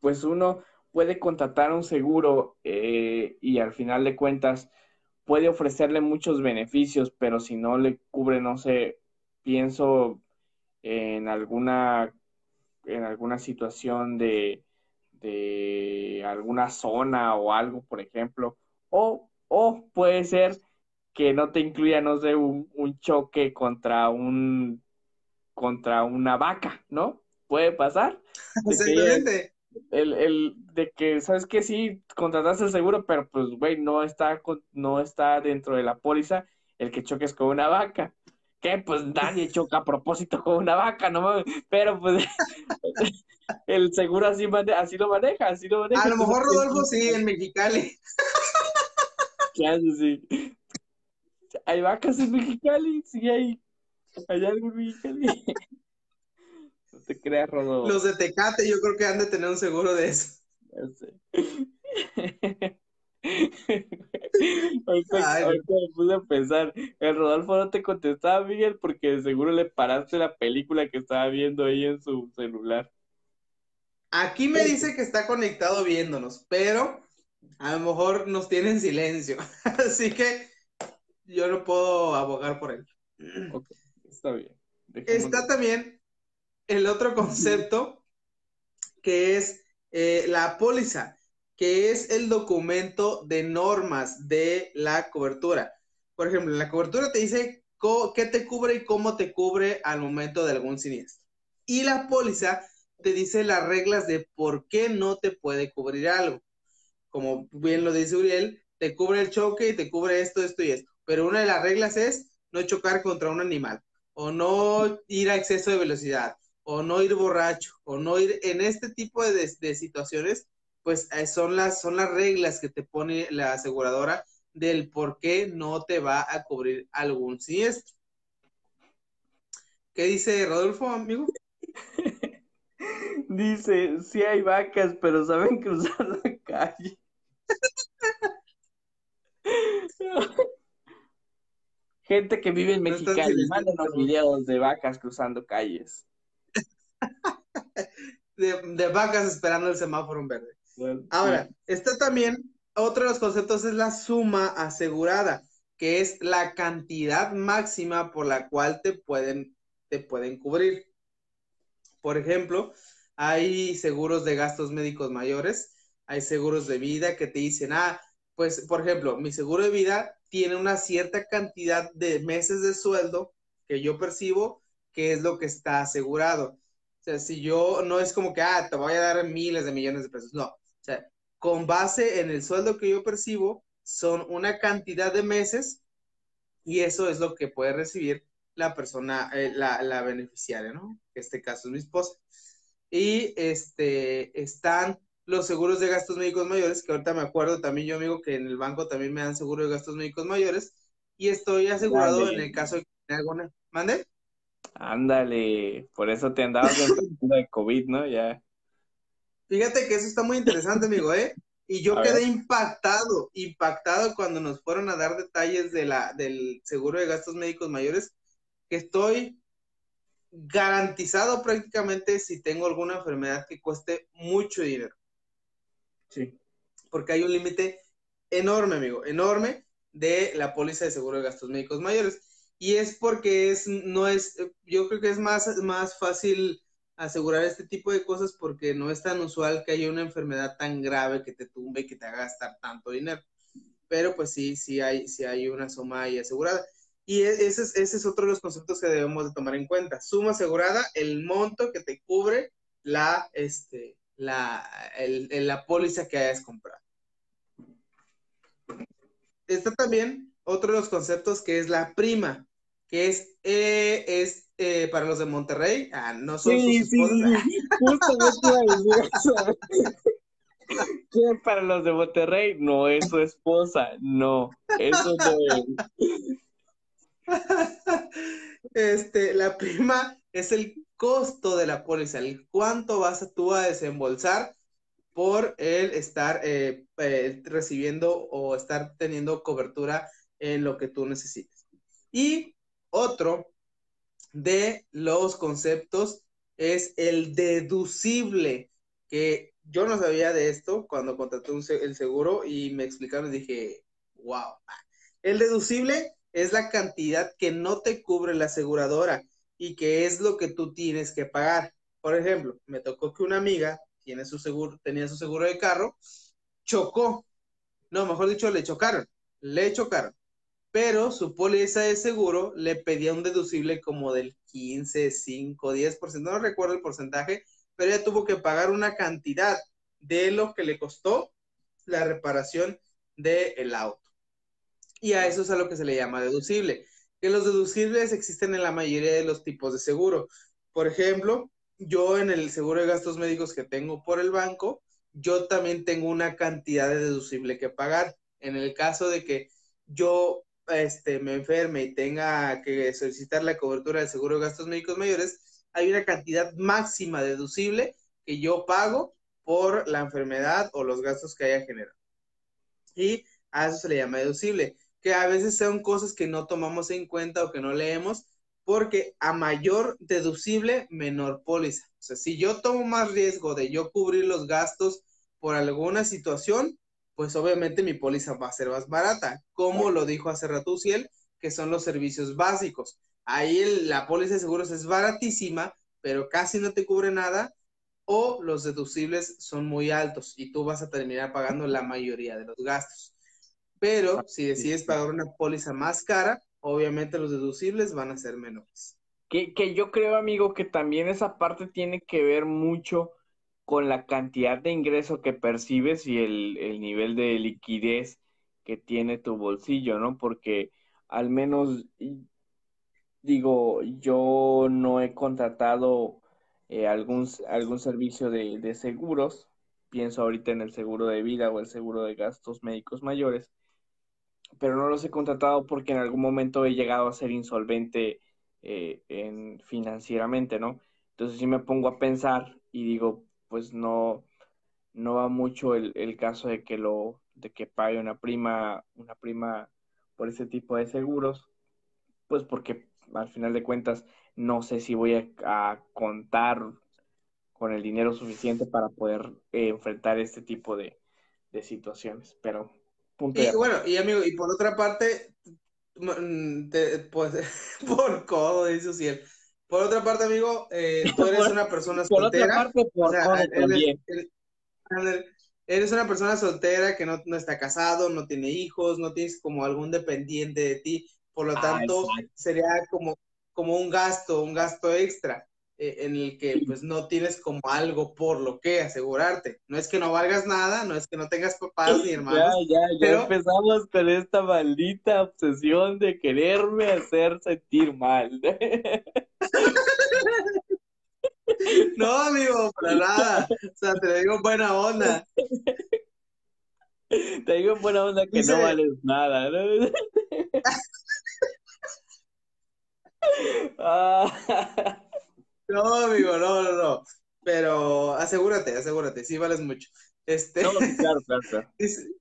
pues uno, puede contratar un seguro eh, y al final de cuentas puede ofrecerle muchos beneficios, pero si no le cubre, no sé, pienso en alguna, en alguna situación de, de alguna zona o algo, por ejemplo, o, o puede ser que no te incluya, no sé, un, choque contra un contra una vaca, ¿no? Puede pasar. Exactamente el, el de que, ¿sabes que Sí, contrataste el seguro, pero pues, güey, no está, no está dentro de la póliza el que choques con una vaca. que pues nadie choca a propósito con una vaca, no pero pues el seguro así, así lo maneja, así lo maneja. A lo mejor Rodolfo sí, en Mexicali. ¿Qué haces? Sí. Hay vacas en Mexicali, sí hay. Hay algo en Mexicali. Te creas, Rodolfo. Los de Tecate yo creo que han de tener un seguro de eso. Ya sé. ahorita, me puse a pensar, el Rodolfo no te contestaba, Miguel, porque seguro le paraste la película que estaba viendo ahí en su celular. Aquí me dice que está conectado viéndonos, pero a lo mejor nos tiene en silencio. Así que yo no puedo abogar por él. Ok, está bien. Está también el otro concepto que es eh, la póliza que es el documento de normas de la cobertura. Por ejemplo, la cobertura te dice qué te cubre y cómo te cubre al momento de algún siniestro. Y la póliza te dice las reglas de por qué no te puede cubrir algo. Como bien lo dice Uriel, te cubre el choque y te cubre esto, esto y esto. Pero una de las reglas es no chocar contra un animal, o no ir a exceso de velocidad, o no ir borracho, o no ir en este tipo de, de situaciones pues eh, son, las, son las reglas que te pone la aseguradora del por qué no te va a cubrir algún siniestro. ¿Qué dice Rodolfo, amigo? dice, sí hay vacas, pero saben cruzar la calle. Gente que vive en México, mándanos videos de vacas cruzando calles. De, de, vacas esperando el semáforo en verde. Ahora, está también, otro de los conceptos es la suma asegurada, que es la cantidad máxima por la cual te pueden, te pueden cubrir. Por ejemplo, hay seguros de gastos médicos mayores, hay seguros de vida que te dicen, ah, pues, por ejemplo, mi seguro de vida tiene una cierta cantidad de meses de sueldo que yo percibo, que es lo que está asegurado. O sea, si yo no es como que, ah, te voy a dar miles de millones de pesos. No, con base en el sueldo que yo percibo, son una cantidad de meses y eso es lo que puede recibir la persona, eh, la, beneficiaria, ¿no? En este caso es mi esposa. Y este, están los seguros de gastos médicos mayores, que ahorita me acuerdo también yo, amigo, que en el banco también me dan seguro de gastos médicos mayores y estoy asegurado en el caso de que tenga alguna. ¿Mande? Ándale, por eso te andabas en de COVID, ¿no? Ya. Fíjate que eso está muy interesante, amigo, ¿eh? Y yo quedé impactado, impactado cuando nos fueron a dar detalles de la, del seguro de gastos médicos mayores, que estoy garantizado prácticamente si tengo alguna enfermedad que cueste mucho dinero. Sí. Porque hay un límite enorme, amigo, enorme de la póliza de seguro de gastos médicos mayores. Y es porque es, no es, yo creo que es más, más fácil asegurar este tipo de cosas porque no es tan usual que haya una enfermedad tan grave que te tumbe y que te haga gastar tanto dinero. Pero pues sí, sí hay, sí hay una suma ahí asegurada. Y e, ese es, ese es otro de los conceptos que debemos de tomar en cuenta. Suma asegurada, el monto que te cubre la, este, la, el, la póliza que hayas comprado. Está también otro de los conceptos que es la prima, que es, eh, es eh, para los de Monterrey, ah, no son sí, sus esposas. Sí, ¿Qué para los de Monterrey? No es su esposa, no, eso no es. Este, la prima es el costo de la póliza, el cuánto vas tú a desembolsar por el estar eh, eh, recibiendo o estar teniendo cobertura en lo que tú necesites. Y otro de los conceptos es el deducible, que yo no sabía de esto cuando contraté el seguro y me explicaron y dije, wow. El deducible es la cantidad que no te cubre la aseguradora y que es lo que tú tienes que pagar. Por ejemplo, me tocó que una amiga tiene su seguro, tenía su seguro de carro, chocó. No, mejor dicho, le chocaron. Le chocaron pero su póliza de seguro le pedía un deducible como del 15, 5, 10%, no recuerdo el porcentaje, pero ella tuvo que pagar una cantidad de lo que le costó la reparación del auto. Y a eso es a lo que se le llama deducible. que los deducibles existen en la mayoría de los tipos de seguro. Por ejemplo, yo en el seguro de gastos médicos que tengo por el banco, yo también tengo una cantidad de deducible que pagar. En el caso de que yo este, me enferme y tenga que solicitar la cobertura del seguro de gastos médicos mayores, hay una cantidad máxima deducible que yo pago por la enfermedad o los gastos que haya generado. Y a eso se le llama deducible, que a veces son cosas que no tomamos en cuenta o que no leemos, porque a mayor deducible, menor póliza. O sea, si yo tomo más riesgo de yo cubrir los gastos por alguna situación, pues obviamente mi póliza va a ser más barata, como lo dijo hace rato Uciel, que son los servicios básicos. Ahí la póliza de seguros es baratísima, pero casi no te cubre nada, o los deducibles son muy altos y tú vas a terminar pagando la mayoría de los gastos. Pero si decides pagar una póliza más cara, obviamente los deducibles van a ser menores. Que, que yo creo, amigo, que también esa parte tiene que ver mucho con la cantidad de ingreso que percibes y el, nivel de liquidez que tiene tu bolsillo, ¿no? Porque al menos, digo, yo no he contratado eh, algún, algún servicio de, de, seguros, pienso ahorita en el seguro de vida o el seguro de gastos médicos mayores, pero no los he contratado porque en algún momento he llegado a ser insolvente eh, en, financieramente, ¿no? Entonces si me pongo a pensar y digo, pues no, no va mucho el, el caso de que lo, de que pague una prima, una prima por ese tipo de seguros, pues porque al final de cuentas no sé si voy a, contar con el dinero suficiente para poder eh, enfrentar este tipo de, situaciones, pero punto y bueno, y amigo, y por otra parte, mm, pues, por codo, dice él por otra parte, amigo, eh, tú eres una persona soltera. Por otra parte, por eres, eres, una persona soltera que no, no, está casado, no tiene hijos, no tienes como algún dependiente de ti. Por lo ah, tanto, sería como, como un gasto, un gasto extra. Eh, en el que pues no tienes como algo por lo que asegurarte. No es que no valgas nada, no es que no tengas papás ni hermanos. Ya, ya, ya empezamos con esta maldita obsesión de quererme hacer sentir mal. No, amigo, para nada. O sea, te digo buena onda. Te digo buena onda que no vales nada. ¿no? ah. No, amigo, no, no, no. Pero asegúrate, asegúrate, sí vales mucho. Este, no, claro, claro,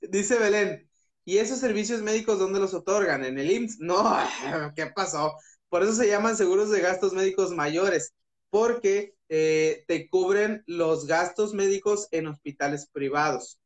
Dice, Belén, ¿y esos servicios médicos dónde los otorgan? ¿En el IMSS? No, ¿qué pasó? Por eso se llaman seguros de gastos médicos mayores, porque eh, te cubren los gastos médicos en hospitales privados.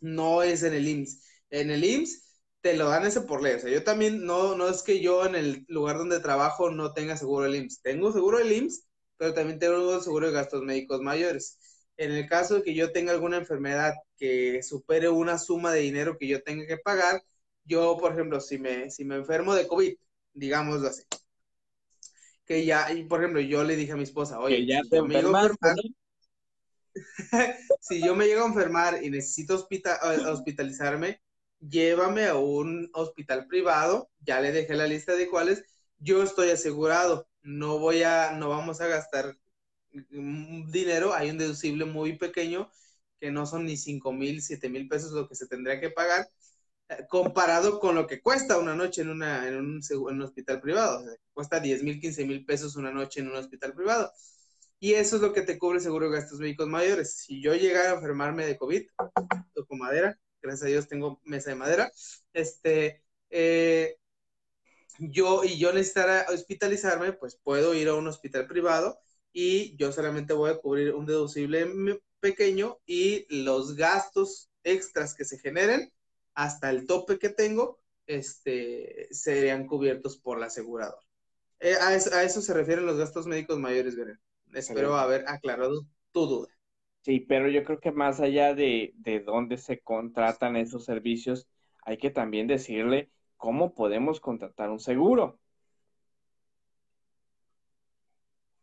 No es en el IMSS. En el IMSS te lo dan ese por ley. O sea, yo también no, no es que yo en el lugar donde trabajo no tenga seguro del IMSS. Tengo seguro del IMSS, pero también tengo seguro de gastos médicos mayores. En el caso de que yo tenga alguna enfermedad que supere una suma de dinero que yo tenga que pagar, yo, por ejemplo, si me, si me enfermo de COVID, digámoslo así, que ya, y por ejemplo, yo le dije a mi esposa, oye, ya te si yo me llego a enfermar y necesito eh, hospitalizarme, llévame a un hospital privado, ya le dejé la lista de cuáles, yo estoy asegurado, no voy a, no vamos a gastar dinero, hay un deducible muy pequeño que no son ni 5 mil, 7 mil pesos lo que se tendría que pagar, eh, comparado con lo que cuesta una noche en un hospital privado, cuesta 10 mil, 15 mil pesos una noche en un hospital privado. Y eso es lo que te cubre el seguro de gastos médicos mayores. Si yo llegara a enfermarme de COVID, toco madera, gracias a Dios tengo mesa de madera, este, eh, yo y yo necesitara hospitalizarme, pues puedo ir a un hospital privado y yo solamente voy a cubrir un deducible pequeño y los gastos extras que se generen hasta el tope que tengo, este, serían cubiertos por la aseguradora. Eh, a, eso, se refieren los gastos médicos mayores, Beren. Espero haber aclarado tu duda. Sí, pero yo creo que más allá de, de dónde se contratan esos servicios, hay que también decirle cómo podemos contratar un seguro.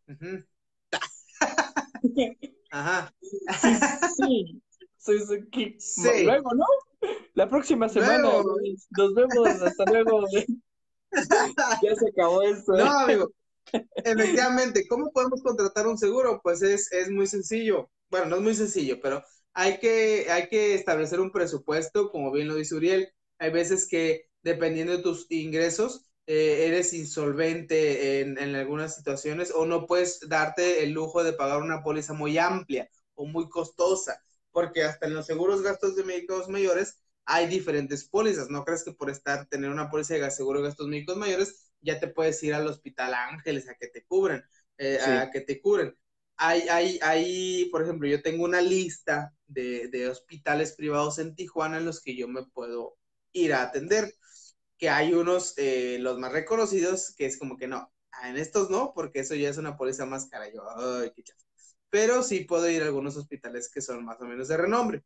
Ajá. Sí, sí. Luego, ¿no? La próxima semana nos vemos. Hasta luego. ya se acabó esto. No, amigo. Efectivamente, ¿cómo podemos contratar un seguro? Pues es, es muy sencillo. Bueno, no es muy sencillo, pero hay que, hay que establecer un presupuesto, como bien lo dice Uriel. Hay veces que, dependiendo de tus ingresos, eh, eres insolvente en, en, algunas situaciones o no puedes darte el lujo de pagar una póliza muy amplia o muy costosa, porque hasta en los seguros gastos de médicos mayores hay diferentes pólizas. No crees que por estar, tener una póliza de seguro de gastos médicos mayores, ya te puedes ir al Hospital Ángeles a que te cubren, eh, a que te cubren. Hay, hay, hay, por ejemplo, yo tengo una lista de, de hospitales privados en Tijuana en los que yo me puedo ir a atender, que hay unos, eh, los más reconocidos, que es como que no, en estos no, porque eso ya es una póliza más cara. Yo, ay, qué chafa. Pero sí puedo ir a algunos hospitales que son más o menos de renombre.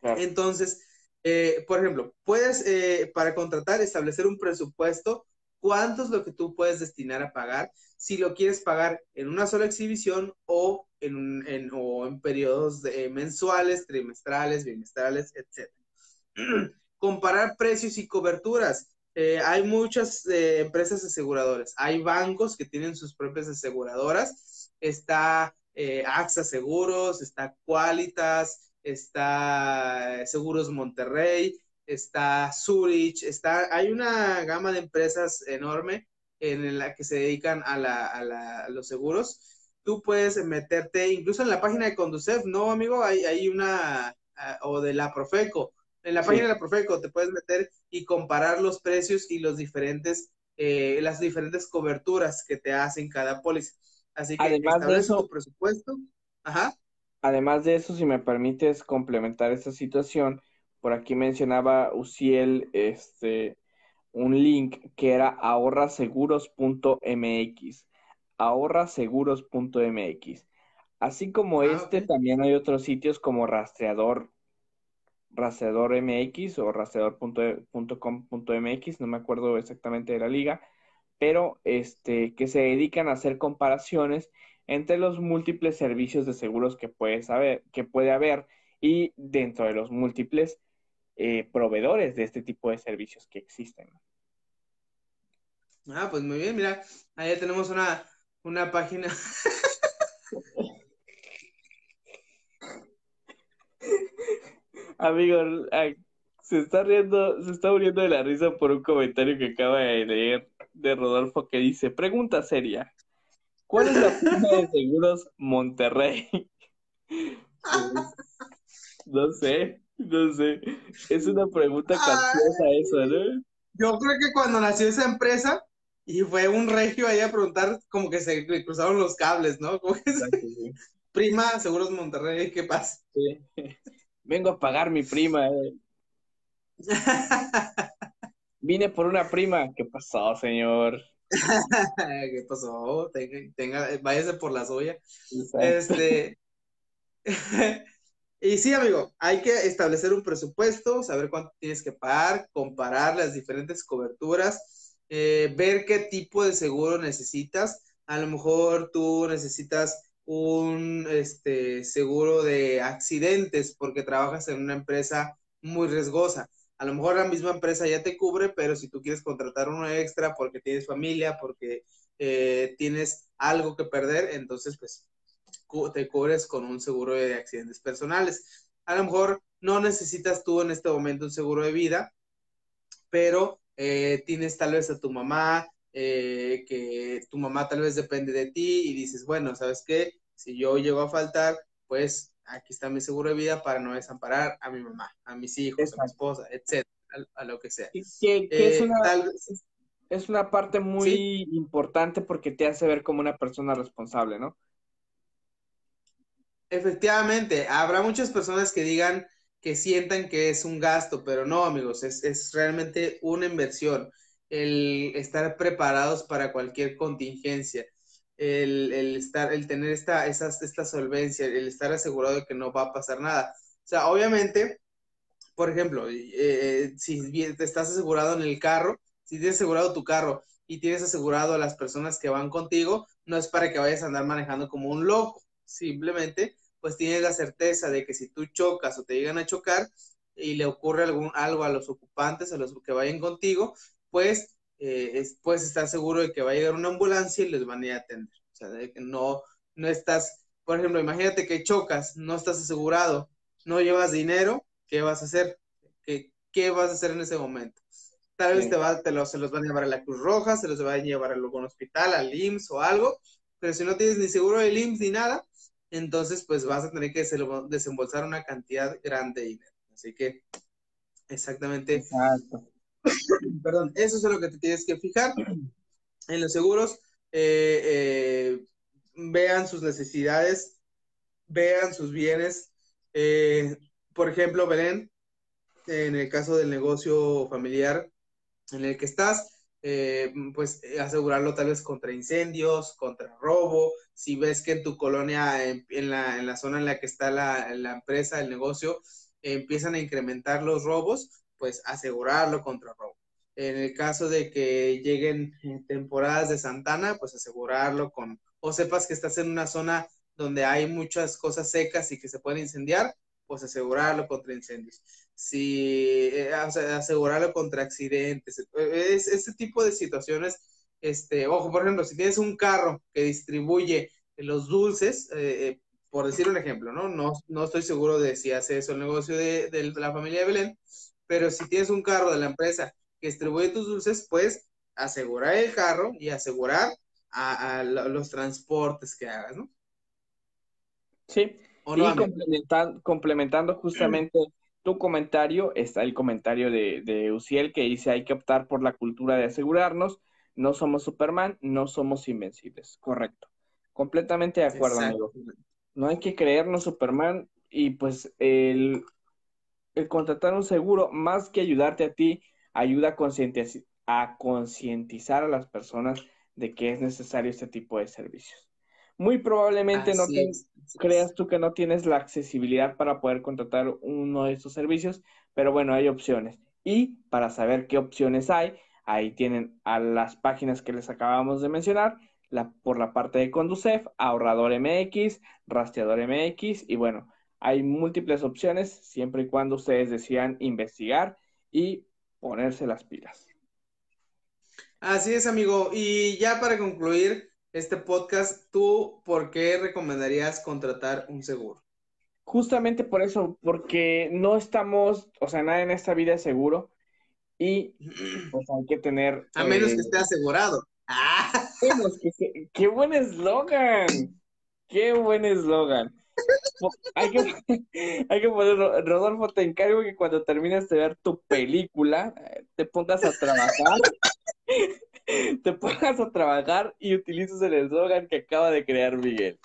Claro. Entonces, eh, por ejemplo, puedes, eh, para contratar, establecer un presupuesto, cuánto es lo que tú puedes destinar a pagar, si lo quieres pagar en una sola exhibición o en, en, o en periodos mensuales, trimestrales, bimestrales, etc. Comparar precios y coberturas. Eh, hay muchas eh, empresas aseguradoras. Hay bancos que tienen sus propias aseguradoras. Está eh, AXA Seguros, está Qualitas, está Seguros Monterrey, está Zurich, está, hay una gama de empresas enorme en la que se dedican a, la, a, la, a los seguros. Tú puedes meterte, incluso en la página de Conducef, ¿no, amigo? Hay, hay una, uh, o de la Profeco. En la sí. página de la Profeco te puedes meter y comparar los precios y los diferentes, eh, las diferentes coberturas que te hacen cada póliza. Así que además de eso, tu presupuesto. Ajá. Además de eso, si me permites complementar esta situación, por aquí mencionaba Uciel este, un link que era ahorraseguros.mx. Ahorraseguros.mx. Así como ah, este, okay. también hay otros sitios como Rastreador, Rastreador MX o rastreador.com.mx, no me acuerdo exactamente de la liga, pero este, que se dedican a hacer comparaciones entre los múltiples servicios de seguros que puede, saber, que puede haber y dentro de los múltiples eh, proveedores de este tipo de servicios que existen. Ah, pues muy bien, mira, ahí tenemos una, una página. Amigo, se está riendo, se está muriendo de la risa por un comentario que acaba de leer de Rodolfo que dice, pregunta seria, ¿cuál es la firma de seguros Monterrey? no sé, no sé, es una pregunta capciosa eso, ¿no? Yo creo que cuando nació esa empresa y fue un regio ahí a preguntar, como que se cruzaron los cables, ¿no? Como que Exacto, sí. Prima, Seguros Monterrey, ¿qué pasa? Sí. Vengo a pagar mi prima. Eh. Vine por una prima. ¿Qué pasó, señor? ¿Qué pasó? Tenga, tenga, váyase por la soya. Este. y sí, amigo, hay que establecer un presupuesto, saber cuánto tienes que pagar, comparar las diferentes coberturas, eh, ver qué tipo de seguro necesitas. A lo mejor tú necesitas un este, seguro de accidentes porque trabajas en una empresa muy riesgosa. A lo mejor la misma empresa ya te cubre, pero si tú quieres contratar uno extra porque tienes familia, porque eh, tienes algo que perder, entonces pues te cubres con un seguro de accidentes personales. A lo mejor no necesitas tú en este momento un seguro de vida, pero eh, tienes tal vez a tu mamá, eh, que tu mamá tal vez depende de ti y dices, bueno, ¿sabes qué? Si yo llego a faltar, pues aquí está mi seguro de vida para no desamparar a mi mamá, a mis hijos, Exacto. a mi esposa, etcétera, a, a, lo que sea. Que, que eh, es, una, tal... es, una, parte muy ¿Sí? importante porque te hace ver como una persona responsable, ¿no? Efectivamente, habrá muchas personas que digan que sientan que es un gasto, pero no, amigos, es, es realmente una inversión el estar preparados para cualquier contingencia, el, el estar, el tener esta, esa, esta solvencia, el estar asegurado de que no va a pasar nada. O sea, obviamente, por ejemplo, eh, si te estás asegurado en el carro, si tienes asegurado tu carro y tienes asegurado a las personas que van contigo, no es para que vayas a andar manejando como un loco, simplemente pues tienes la certeza de que si tú chocas o te llegan a chocar y le ocurre algún, algo a los ocupantes, a los que vayan contigo, pues eh, puedes estar seguro de que va a llegar una ambulancia y les van a ir a atender. O sea, de que no, no estás, por ejemplo, imagínate que chocas, no estás asegurado, no llevas dinero, ¿qué vas a hacer? ¿Qué, qué vas a hacer en ese momento? Tal vez te, va, te se los van a llevar a la Cruz Roja, se los van a llevar a algún hospital, al IMSS o algo, pero si no tienes ni seguro del IMSS ni nada, entonces pues vas a tener que desembolsar una cantidad grande de dinero. Así que, exactamente. Exacto. Perdón, eso es lo que te tienes que fijar. En los seguros, eh, eh, vean sus necesidades, vean sus bienes. Eh, por ejemplo, Belén, en el caso del negocio familiar en el que estás, pues asegurarlo tal vez contra incendios, contra robo. Si ves que en tu colonia, en, la, en la, zona en la que está la, la empresa, el negocio, empiezan a incrementar los robos, pues asegurarlo contra robo. En el caso de que lleguen temporadas de Santana, pues asegurarlo con, o sepas que estás en una zona donde hay muchas cosas secas y que se pueden incendiar, pues asegurarlo contra incendios. Si eh, asegurarlo contra accidentes, es, este tipo de situaciones, este, ojo, por ejemplo, si tienes un carro que distribuye los dulces, eh, eh, por decir un ejemplo, ¿no? ¿no? No estoy seguro de si hace eso el negocio de, de la familia de Belén, pero si tienes un carro de la empresa que distribuye tus dulces, pues asegurar el carro y asegurar a, los transportes que hagas, ¿no? Sí, y complementando, justamente tu comentario, está el comentario de, de Uciel que dice hay que optar por la cultura de asegurarnos, no somos Superman, no somos invencibles, correcto. Completamente de acuerdo, amigo. No hay que creernos Superman y pues el el contratar un seguro, más que ayudarte a ti, ayuda a concientizar a las personas de que es necesario este tipo de servicios. Muy probablemente no creas tú que no tienes la accesibilidad para poder contratar uno de estos servicios, pero bueno, hay opciones. Y para saber qué opciones hay, ahí tienen a las páginas que les acabamos de mencionar, la, por la parte de Conducef, Ahorrador MX, Rastreador MX y bueno, hay múltiples opciones siempre y cuando ustedes decidan investigar y ponerse las pilas. Así es, amigo. Y ya para concluir este podcast, ¿tú por qué recomendarías contratar un seguro? Justamente por eso, porque no estamos, o sea, nada en esta vida es seguro y pues hay que tener... A menos que eh, esté asegurado. ¡Ah! ¡Qué buen eslogan! ¡Qué buen eslogan! hay que, hay que poner, Rodolfo, te encargo que cuando termines de ver tu película, te pongas a trabajar, te pongas a trabajar y utilices el eslogan que acaba de crear Miguel.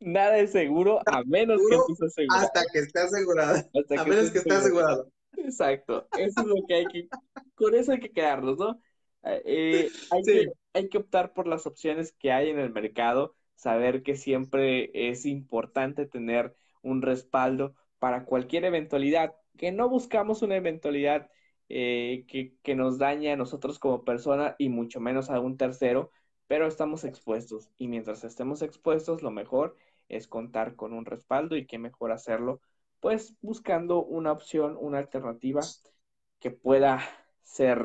Nada es seguro a menos que estés asegurado. Hasta que esté asegurado. a menos que esté asegurado. Exacto. Eso es lo que hay que, con eso hay que quedarnos, ¿no? Eh, hay, que, hay que optar por las opciones que hay en el mercado saber que siempre es importante tener un respaldo para cualquier eventualidad, que no buscamos una eventualidad eh, que, nos dañe a nosotros como persona y mucho menos a un tercero, pero estamos expuestos y mientras estemos expuestos lo mejor es contar con un respaldo y qué mejor hacerlo pues buscando una opción, una alternativa que pueda ser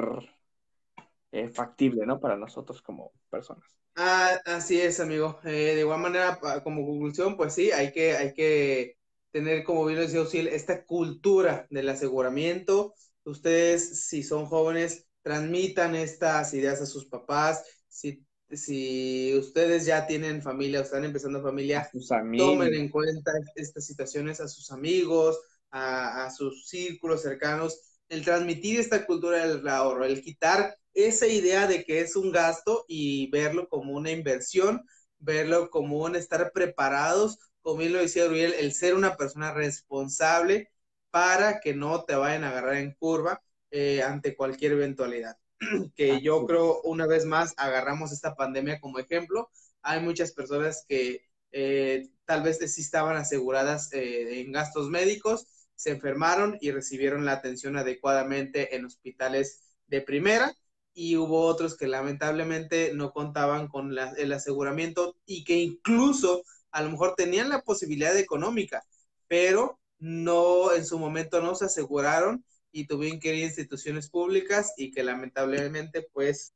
eh, factible, ¿no? Para nosotros como personas. Ah, así es, amigo. Eh, de igual manera, como conclusión, pues sí, hay que, hay que tener, como bien lo decía esta cultura del aseguramiento. Ustedes, si son jóvenes, transmitan estas ideas a sus papás. Si, si ustedes ya tienen familia o están empezando familia, tomen en cuenta estas situaciones a sus amigos, a, a sus círculos cercanos. El transmitir esta cultura del ahorro, el quitar esa idea de que es un gasto y verlo como una inversión, verlo como un estar preparados, como bien lo decía Uriel, el ser una persona responsable para que no te vayan a agarrar en curva eh, ante cualquier eventualidad. que yo creo, una vez más, agarramos esta pandemia como ejemplo. Hay muchas personas que eh, tal vez sí estaban aseguradas eh, en gastos médicos, se enfermaron y recibieron la atención adecuadamente en hospitales de primera y hubo otros que lamentablemente no contaban con el aseguramiento y que incluso a lo mejor tenían la posibilidad económica, pero no en su momento no se aseguraron y tuvieron que ir a instituciones públicas y que lamentablemente pues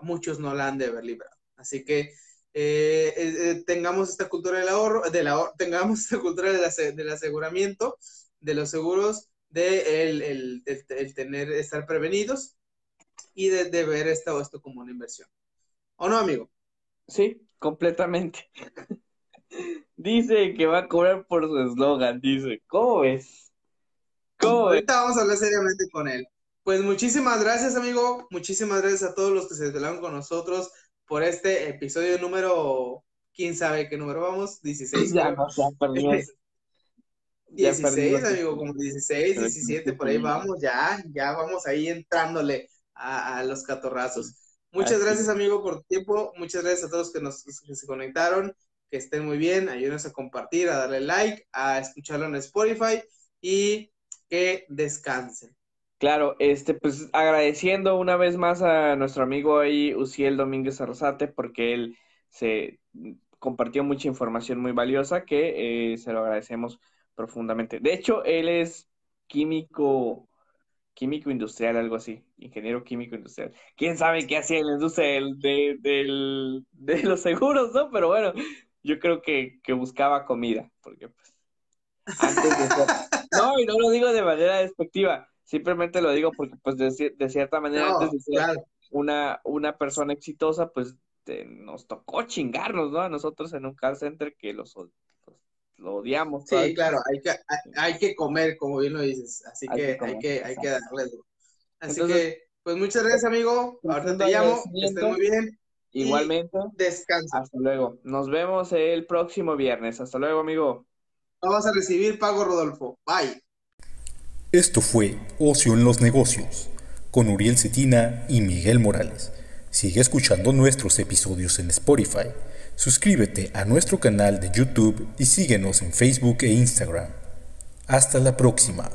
muchos no la han de haber librado. Así que eh, eh, eh, tengamos esta cultura del ahorro, del ahorro, tengamos esta cultura del aseguramiento, de los seguros, de el, tener, estar prevenidos y de, ver esto, esto como una inversión. ¿O no, amigo? Sí, completamente. dice que va a cobrar por su eslogan, dice. ¿Cómo ves? ¿Cómo Ahorita vamos a hablar seriamente con él. Pues muchísimas gracias, amigo. Muchísimas gracias a todos los que se desvelaron con nosotros por este episodio número, quién sabe qué número vamos, 16. Ya, no, ya perdimos. 16, amigo, como 16, 17, por ahí vamos, ya, ya vamos ahí entrándole a, los catorrazos. Muchas gracias, amigo, por tu tiempo. Muchas gracias a todos que, nos, que se conectaron. Que estén muy bien. Ayúdenos a compartir, a darle like, a escucharlo en Spotify y que descansen. Claro, este, pues agradeciendo una vez más a nuestro amigo ahí, Uciel Domínguez Arrozate, porque él se compartió mucha información muy valiosa que eh, se lo agradecemos profundamente. De hecho, él es químico, químico industrial, algo así, ingeniero químico industrial. ¿Quién sabe qué hacía en la industria de, de los seguros, no? Pero bueno, yo creo que, que buscaba comida, porque pues antes de ser... No, y no lo digo de manera despectiva Simplemente lo digo porque, pues, de, de cierta manera, antes de ser una, una persona exitosa, pues, nos tocó chingarnos, ¿no? A nosotros en un call center que los, lo odiamos. Sí, claro, hay que, hay, que comer, como bien lo dices, así que, hay que, hay que darle Así que, pues, muchas gracias, amigo. Ahorita te llamo, que muy bien. Igualmente. Descansa. Hasta luego. Nos vemos el próximo viernes. Hasta luego, amigo. Vamos a recibir pago, Rodolfo. Bye. Esto fue Ocio en los Negocios con Uriel Cetina y Miguel Morales. Sigue escuchando nuestros episodios en Spotify. Suscríbete a nuestro canal de YouTube y síguenos en Facebook e Instagram. Hasta la próxima.